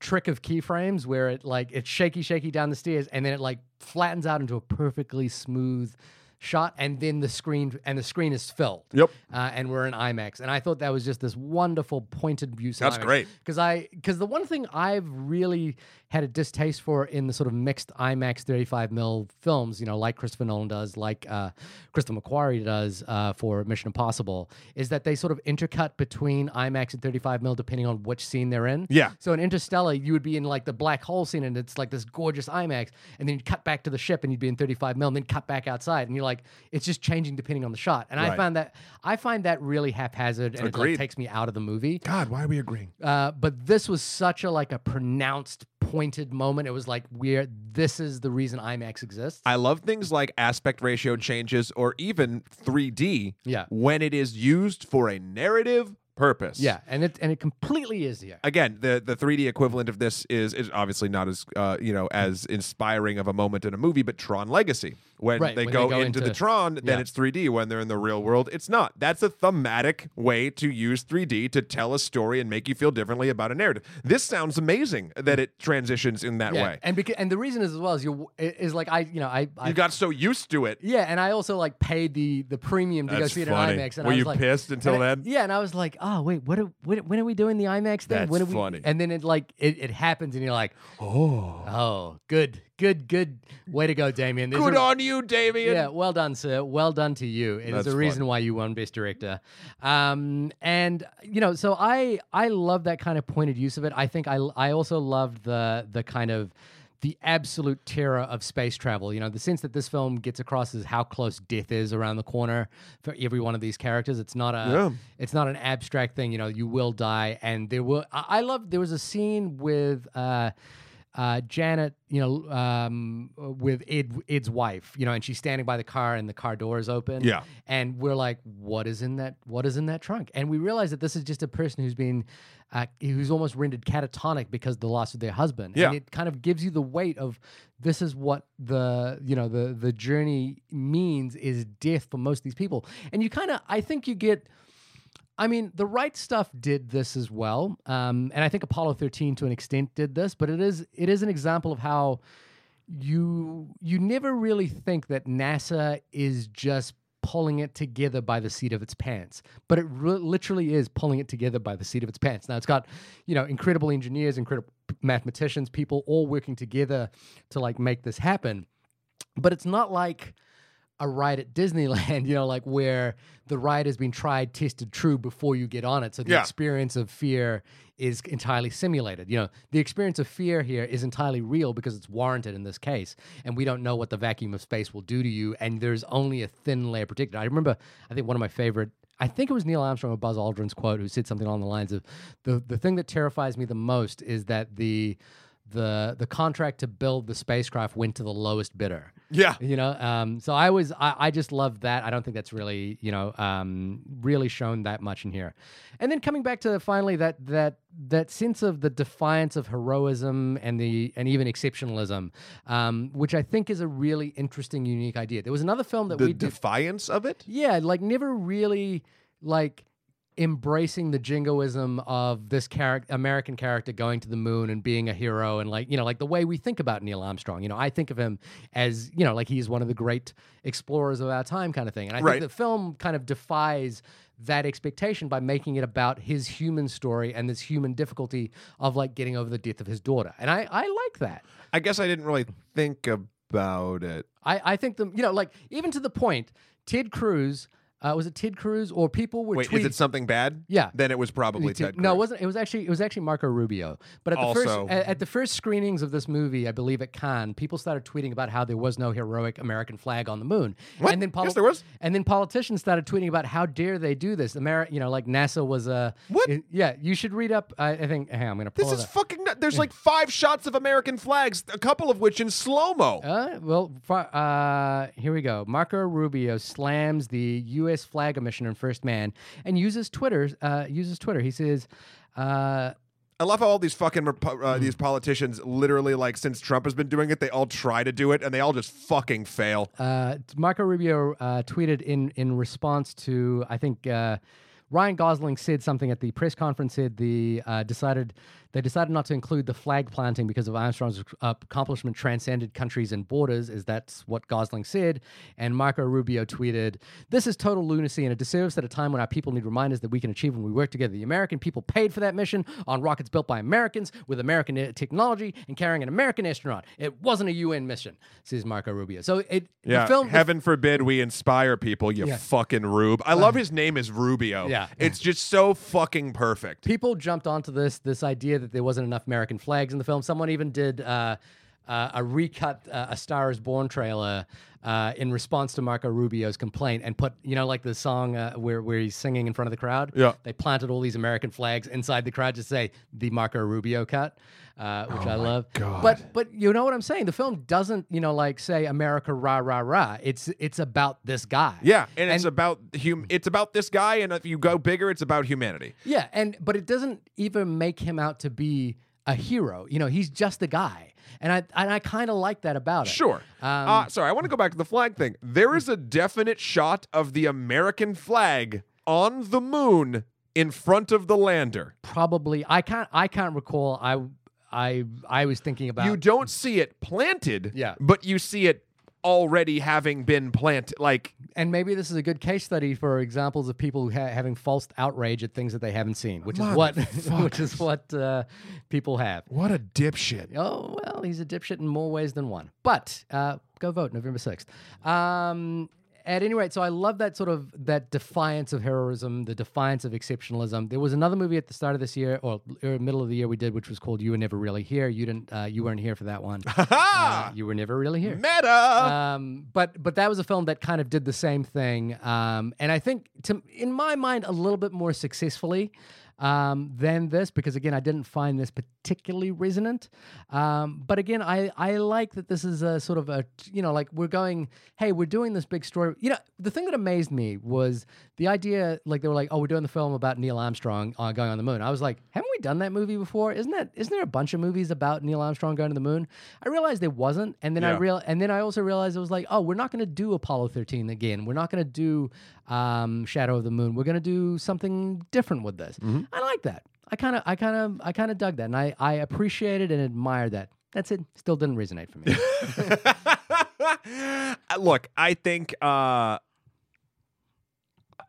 trick of keyframes where it like it's shaky, shaky down the stairs, and then it like flattens out into a perfectly smooth shot, and then the screen and the screen is filled. Yep. Uh, and we're in IMAX, and I thought that was just this wonderful pointed use. That's great. because I because the one thing I've really had a distaste for in the sort of mixed IMAX 35 mil films, you know, like Christopher Nolan does, like uh, Christopher McQuarrie does uh, for Mission Impossible, is that they sort of intercut between IMAX and 35 mil depending on which scene they're in. Yeah. So in Interstellar, you would be in like the black hole scene, and it's like this gorgeous IMAX, and then you cut back to the ship, and you'd be in 35 mil, and then cut back outside, and you're like, it's just changing depending on the shot. And I Right. found that I find that really haphazard, and it like, takes me out of the movie. God, why are we agreeing? Uh, but this was such a like a pronounced pointed moment. It was like we're this is the reason IMAX exists. I love things like aspect ratio changes or even 3D Yeah. when it is used for a narrative purpose. yeah, and it and it completely is here. Again, the the 3D equivalent of this is is obviously not as uh, you know as inspiring of a moment in a movie, but Tron Legacy. When, Right, they, when go they go into, the into- Tron, then yeah. it's 3D. When they're in the real world, it's not. That's a thematic way to use 3D to tell a story and make you feel differently about a narrative. This sounds amazing that it transitions in that yeah, way. and because and the reason is as well as you is like I you know I, I You got so used to it. yeah, and I also like paid the the premium to go see it funny. in IMAX. And Were I was you like, pissed until and I- then? Yeah, and I was like, oh wait, what? Are, when, when are we doing the IMAX thing? That's when are we? funny. And then it like it, it happens, and you're like, Oh, oh, good, good, good. Way to go, Damien. There's good a- on you, Damien. Yeah, well done, sir. Well done to you. It is That's the reason why you won Best Director. Um, and you know, so I I love that kind of pointed use of it. I think I I also loved the the kind of the absolute terror of space travel. You know, the sense that this film gets across is how close death is around the corner for every one of these characters. It's not a Yeah. it's not an abstract thing. You know, you will die, and there will. I, I love. There was a scene with. Uh, uh, Janet, you know, um, with Ed, Ed's wife, you know, and she's standing by the car, and the car door is open. Yeah. and we're like, "What is in that? What is in that trunk?" And we realize that this is just a person who's been, uh, who's almost rendered catatonic because of the loss of their husband. Yeah. and it kind of gives you the weight of this is what the you know the the journey means is death for most of these people, and you kind of, I think you get. I mean, the right stuff did this as well, um, and I think Apollo 13 to an extent did this. But it is it is an example of how you you never really think that NASA is just pulling it together by the seat of its pants, but it re- literally is pulling it together by the seat of its pants. Now it's got you know incredible engineers, incredible mathematicians, people all working together to like make this happen. But it's not like a ride at Disneyland, you know, like where the ride has been tried, tested, true before you get on it. So the Yeah. experience of fear is entirely simulated. You know, the experience of fear here is entirely real because it's warranted in this case. And we don't know what the vacuum of space will do to you. And there's only a thin layer protected. I remember, I think one of my favorite. I think it was Neil Armstrong or Buzz Aldrin's quote who said something along the lines of the the thing that terrifies me the most is that the the the contract to build the spacecraft went to the lowest bidder Yeah. you know um so i was I, I just love that i don't think that's really you know um really shown that much in here and then coming back to finally that that that sense of the defiance of heroism and the and even exceptionalism um which i think is a really interesting unique idea there was another film that The we did defiance of it. yeah, like never really like embracing the jingoism of this character American character going to the moon and being a hero and like you know like the way we think about Neil Armstrong you know I think of him as you know like he's one of the great explorers of our time kind of thing and I Right. think the film kind of defies that expectation by making it about his human story and this human difficulty of like getting over the death of his daughter and I I like that I guess I didn't really think about it. I I think the you know like even to the point Ted Cruz uh, was it Ted Cruz or people were Wait, tweeting is it something bad? Yeah. Then it was probably Ted- Ted. no, it wasn't. It was actually it was actually Marco Rubio. But at the Also- first at, at the first screenings of this movie, I believe at Cannes, people started tweeting about how there was no heroic American flag on the moon. What? And then Yes, there was. And then politicians started tweeting about how dare they do this? Ameri- you know, like NASA was a What? it- yeah, you should read up. I, I think. Hang on, I'm gonna pull This is up. fucking. nut- There's like five shots of American flags, a couple of which in slow mo. Uh, well, uh, here we go. Marco Rubio slams the U.S. flag emission in First Man and uses Twitter. Uh, uses Twitter. He says, uh, I love how all these fucking repo- Hmm. uh, these politicians, literally, like since Trump has been doing it, they all try to do it and they all just fucking fail. Uh, Marco Rubio uh, tweeted in in response to I think uh, Ryan Gosling said something at the press conference. Said the uh, decided they decided not to include the flag planting because of Armstrong's uh, accomplishment transcended countries and borders. Is that's what Gosling said? And Marco Rubio tweeted, "This is total lunacy and a disservice at a time when our people need reminders that we can achieve when we work together. The American people paid for that mission on rockets built by Americans with American uh, technology and carrying an American astronaut. It wasn't a UN mission," says Marco Rubio. So it Yeah, the film heaven forbid we inspire people, you Yeah. fucking rube. I love his name is Rubio. Yeah. It's just so fucking perfect. people jumped onto this this idea that there wasn't enough American flags in the film. Someone even did uh, uh, a recut uh, a Star Is Born trailer uh, in response to Marco Rubio's complaint and put you know like the song uh, where where he's singing in front of the crowd. Yeah. they planted all these American flags inside the crowd to say the Marco Rubio cut. Uh, which I love, Oh God. but but you know what I'm saying. The film doesn't you know like say America rah rah rah. It's it's about this guy. Yeah, and, it's about hum- It's about this guy, and if you go bigger, it's about humanity. Yeah, and but it doesn't even make him out to be a hero. You know, he's just a guy, and I and I kind of like that about it. Sure. Um, uh, sorry, I want to go back to the flag thing. There is a definite shot of the American flag on the moon in front of the lander. Probably, I can't. I can't recall. I I I was thinking about. You don't see it planted, Yeah. but you see it already having been planted. Like, and maybe this is a good case study for examples of people who ha- having false outrage at things that they haven't seen, which is what which is what uh, people have. what a dipshit. Oh well, he's a dipshit in more ways than one. But uh, go vote November sixth. Um, at any rate, so I love that sort of that defiance of heroism, the defiance of exceptionalism. There was another movie at the start of this year or, or middle of the year we did, which was called "You Were Never Really Here." You didn't, uh, you weren't here for that one. Uh, you were never really here. Meta. Um, but but that was a film that kind of did the same thing, um, and I think to in my mind a little bit more successfully um, than this because again I didn't find this particularly resonant. Um, but again I I like that this is a sort of a you know like we're going hey we're doing this big story. You know the thing that amazed me was the idea like they were like oh we're doing the film about Neil Armstrong uh, going on the moon. I was like haven't we done that movie before? Isn't that isn't there a bunch of movies about Neil Armstrong going to the moon? I realized there wasn't, and then I real and then I also realized it was like oh we're not going to do Apollo 13 again. We're not going to do um, Shadow of the Moon. We're going to do something different with this. I like that. I kind of I kind of I kind of dug that, and I I appreciated and admired that. That's it. Still didn't resonate for me. Look, I think uh,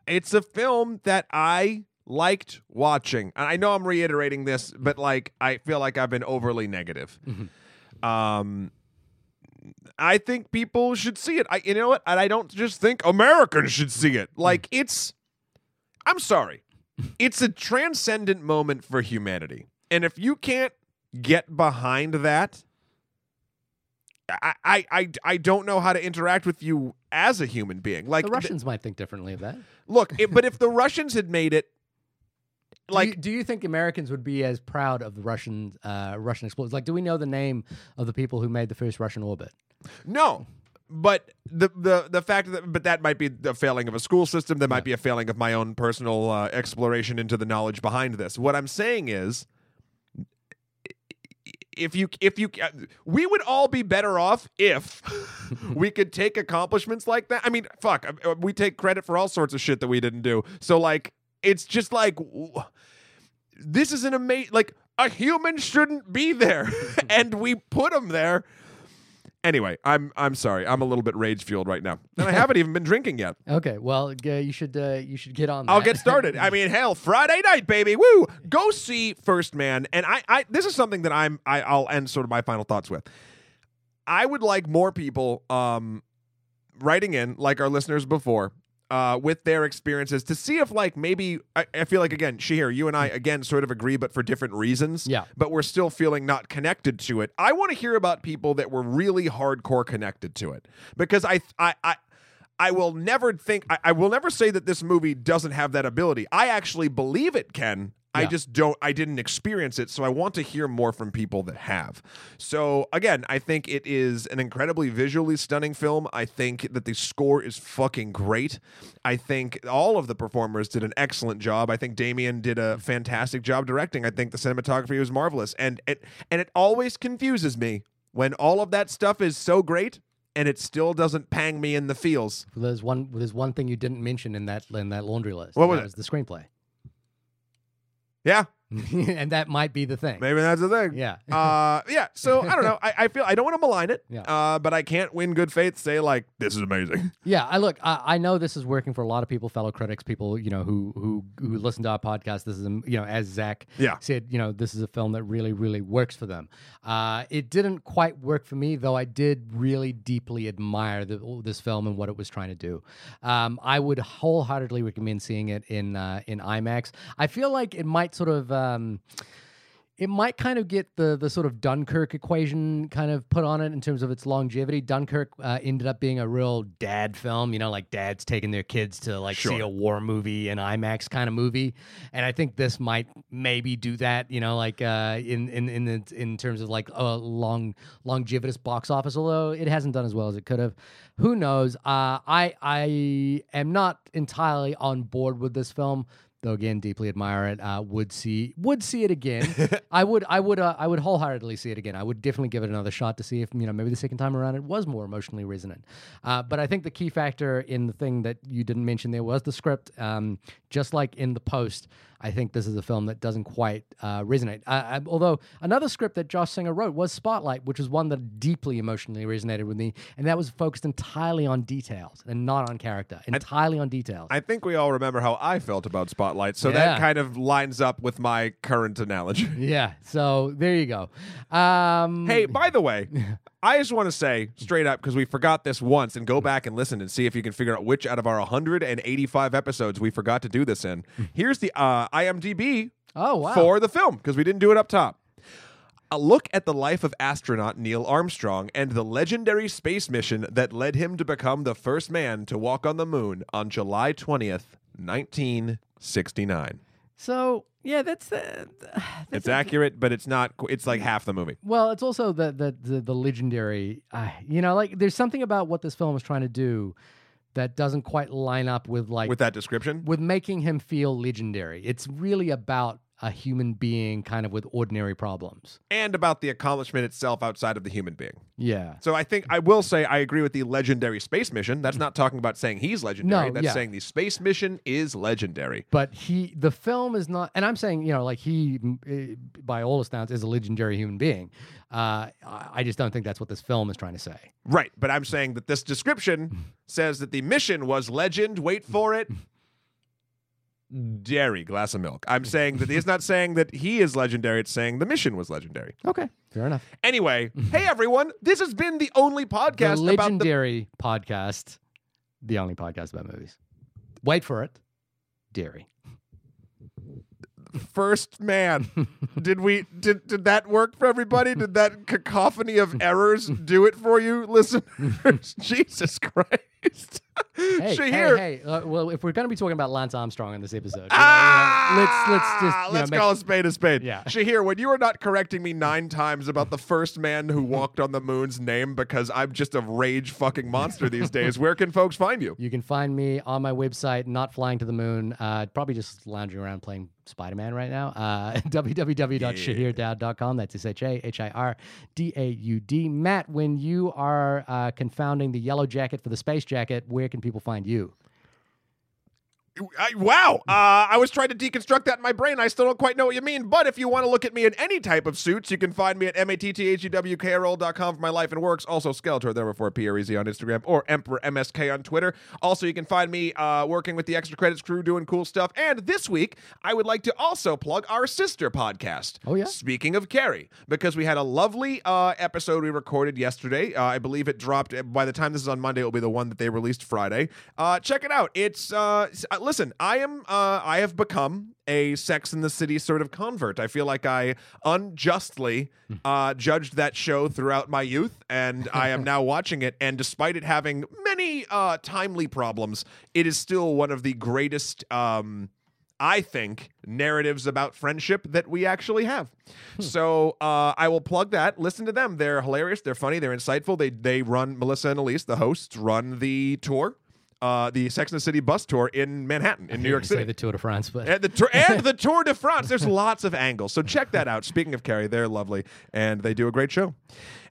it's a film that I liked watching. And I know I'm reiterating this, but like I feel like I've been overly negative. Um I think people should see it. I you know what? And I don't just think Americans should see it. Like it's I'm sorry. It's a transcendent moment for humanity. And if you can't get behind that, I, I, I, I don't know how to interact with you as a human being. Like, the Russians might think differently of that. look, it, but if the Russians had made it, Do like, you, do you think Americans would be as proud of the Russian uh, Russian explorers? Like, do we know the name of the people who made the first Russian orbit? no. But the the the fact that but that might be the failing of a school system. That might be a failing of my own personal uh, exploration into the knowledge behind this. What I'm saying is, if you if you uh, we would all be better off if we could take accomplishments like that. I mean, fuck, uh, we take credit for all sorts of shit that we didn't do. So like, it's just like this is an amazing like a human shouldn't be there, and we put them there. Anyway, I'm I'm sorry. I'm a little bit rage fueled right now, and I haven't even been drinking yet. Okay, well, uh, you should uh, you should get on. I'll get started. I mean, hell, Friday night, baby, woo! Go see First Man, and I, I this is something that I'm, I, I'll end sort of my final thoughts with. I would like more people, um, writing in like our listeners before, uh, with their experiences to see if like maybe I, I feel like again, Shahir, you and I again sort of agree, but for different reasons. Yeah. But we're still feeling not connected to it. I want to hear about people that were really hardcore connected to it because I, I, I. I will never think I, I will never say that this movie doesn't have that ability. I actually believe it can. I just don't I didn't experience it, so I want to hear more from people that have. So again, I think it is an incredibly visually stunning film. I think that the score is fucking great. I think all of the performers did an excellent job. I think Damien did a fantastic job directing. I think the cinematography was marvelous. And it and it always confuses me when all of that stuff is so great and it still doesn't pang me in the feels. There's one. There's one thing you didn't mention in that in that laundry list. What was was the screenplay, Yeah, and that might be the thing. maybe that's the thing. Yeah. uh, yeah. So I don't know. I, I feel I don't want to malign it. Yeah. Uh, but I can't win good faith say like this is amazing. Yeah, I look. I, I know this is working for a lot of people, fellow critics, people you know who who who listen to our podcast. This is um, you know, as Zach Yeah. said, you know, this is a film that really really works for them. Uh, it didn't quite work for me, though. I did really deeply admire the, this film and what it was trying to do. Um, I would wholeheartedly recommend seeing it in uh, in IMAX. I feel like it might sort of. Um, it might kind of get the the sort of Dunkirk equation kind of put on it in terms of its longevity. Dunkirk uh, ended up being a real dad film, you know, like dads taking their kids to like see a war movie, an IMAX kind of movie, and I think this might maybe do that, you know, like uh, in in in the, in terms of like a long longevitous box office. Although it hasn't done as well as it could have, who knows? Uh, I I am not entirely on board with this film though again deeply admire it uh, would see would see it again. I would i would uh, i would wholeheartedly see it again. I would definitely give it another shot to see if you know maybe the second time around it was more emotionally resonant. Uh, but i think the key factor in the thing that you didn't mention there was the script um, just like in the post i think this is a film that doesn't quite uh, resonate uh, I, although another script that josh singer wrote was spotlight which was one that deeply emotionally resonated with me and that was focused entirely on details and not on character entirely on details I think we all remember how I felt about Spotlight, so Yeah. that kind of lines up with my current analogy. Yeah. So there you go. Um, hey, by the way, I just want to say straight up because we forgot this once, and go back and listen and see if you can figure out which out of our 185 episodes we forgot to do this in. Here's the uh, IMDb Oh wow. for the film because we didn't do it up top. A look at the life of astronaut Neil Armstrong and the legendary space mission that led him to become the first man to walk on the moon on July 20th, 1969. So yeah, that's uh, that's It's a- accurate, but it's not. It's like half the movie. Well, it's also the the the, the legendary. Uh, you know, like there's something about what this film is trying to do that doesn't quite line up with like With that description, with making him feel legendary. It's really about a human being kind of with ordinary problems. and about the accomplishment itself outside of the human being. Yeah. So I think I will say I agree with the legendary space mission. That's not talking about saying he's legendary. No, That's yeah. saying the space mission is legendary. But he, the film is not, and I'm saying, you know, like he, eh, by all accounts, is a legendary human being. Uh, I I just don't think that's what this film is trying to say. Right, but I'm saying that this description says that the mission was legend. Wait for it. Dairy glass of milk. I'm saying that it's not saying that he is legendary. It's saying the mission was legendary. Okay, fair enough. Anyway, hey everyone, this has been the only The podcast about the legendary podcast, the only podcast about movies. Wait for it, Dairy. first man. did we did did that work for everybody? Did that cacophony of errors do it for you, listeners? Jesus Christ. Hey, Shahir. hey, hey. Uh, well, if we're going to be talking about Lance Armstrong in this episode, know, Ah, know, let's let's just let's know, make- call a spade a spade. Yeah. Shahir, when you are not correcting me nine times about the first man who walked on the moon's name because I'm just a rage fucking monster these days, where can folks find you? You can find me on my website, not flying to the moon. Uh, probably just lounging around playing Spider Man right now. Uh, www.shahirdaud.com. That's S H A H I R D A U D. Matt, when you are uh, confounding the yellow jacket for the space jacket, where can people find you? I, wow. Uh, I was trying to deconstruct that in my brain. I still don't quite know what you mean. But if you want to look at me in any type of suits, you can find me at M-A-T-T-H-E-W-K-R-O.com for my life and works. Also, Skeletor, there before P-R-E-Z on Instagram, or Emperor MSK on Twitter. Also, you can find me uh, working with the Extra Credits crew doing cool stuff. And this week, I would like to also plug our sister podcast. Oh, yeah? Speaking of Carrie, because we had a lovely uh, episode we recorded yesterday. Uh, I believe it dropped by the time this is on Monday. It will be the one that they released Friday. Uh, check it out. It's uh, uh, listen. I am. Uh, I have become a Sex in the City sort of convert. I feel like I unjustly uh, judged that show throughout my youth, and I am now watching it. And despite it having many uh, timely problems, it is still one of the greatest. Um, I think, narratives about friendship that we actually have. So uh, I will plug that. Listen to them. They're hilarious. They're funny. They're insightful. They they run Melissa and Elise, the hosts, run the tour, uh, the Sex and the City bus tour in Manhattan, in New York Say City. the Tour de France, but And the, tour, and the Tour de France. There's lots of angles. So check that out. Speaking of Carrie, they're lovely and they do a great show.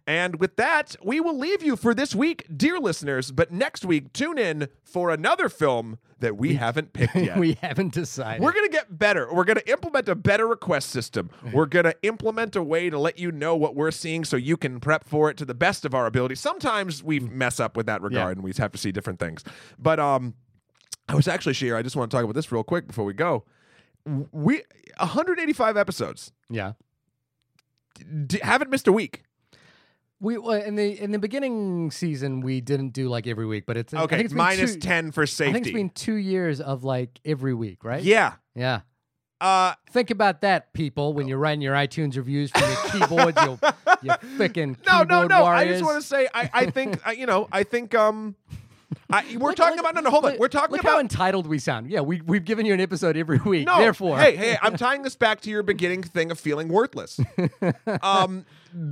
And with that, we will leave you for this week, dear listeners. But next week, tune in for another film that we haven't picked yet. we haven't decided. We're going to get better. We're going to implement a better request system. We're going to implement a way to let you know what we're seeing so you can prep for it to the best of our ability. Sometimes we mess up with that regard Yeah. and we have to see different things. But um I was actually Shahir, I just want to talk about this real quick before we go. We 185 episodes. yeah. D- haven't missed a week. We well, in the in the beginning season we didn't do like every week, but it's okay. I think it's minus two- 10 for safety. I think it's been two years of like every week, right? Yeah. Yeah. Uh Think about that, people, when you're writing your iTunes reviews from your keyboard, you you freaking no, no, no. I just want to say I I think uh, you know, I think um I, we're Look- talking look- about no, no, hold on. We're talking look about how entitled we sound. Yeah, we we've given you an episode every week. No, Therefore, hey, hey, I'm tying this back to your beginning thing of feeling worthless. um,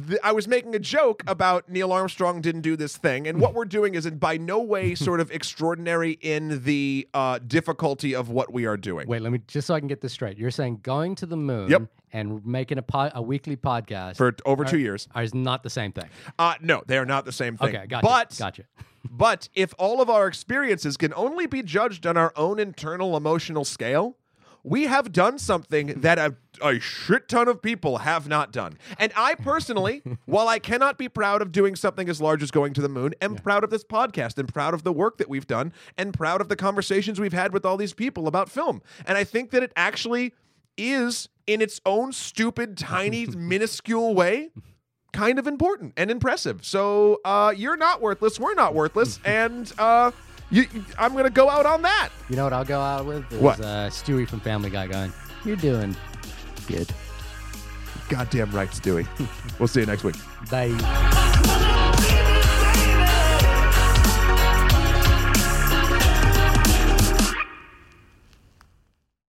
th- I was making a joke about Neil Armstrong didn't do this thing, and what we're doing is in by no way sort of extraordinary in the uh, difficulty of what we are doing. wait, let me just so I can get this straight. You're saying going to the moon Yep. and making a po- a weekly podcast For over two years, is not the same thing. uh, no, they are not the same thing. Okay, gotcha. But gotcha. But if all of our experiences can only be judged on our own internal emotional scale, we have done something that a, a shit ton of people have not done. And I personally, while I cannot be proud of doing something as large as going to the moon, am proud of this podcast and proud of the work that we've done and proud of the conversations we've had with all these people about film. And I think that it actually is, in its own stupid, tiny, minuscule way, kind of important and impressive. So uh, you're not worthless. We're not worthless, and uh, you, I'm gonna go out on that. You know what I'll go out with? Is, What? Uh, Stewie from Family Guy going, You're doing good. Goddamn right, Stewie. we'll see you next week. Bye.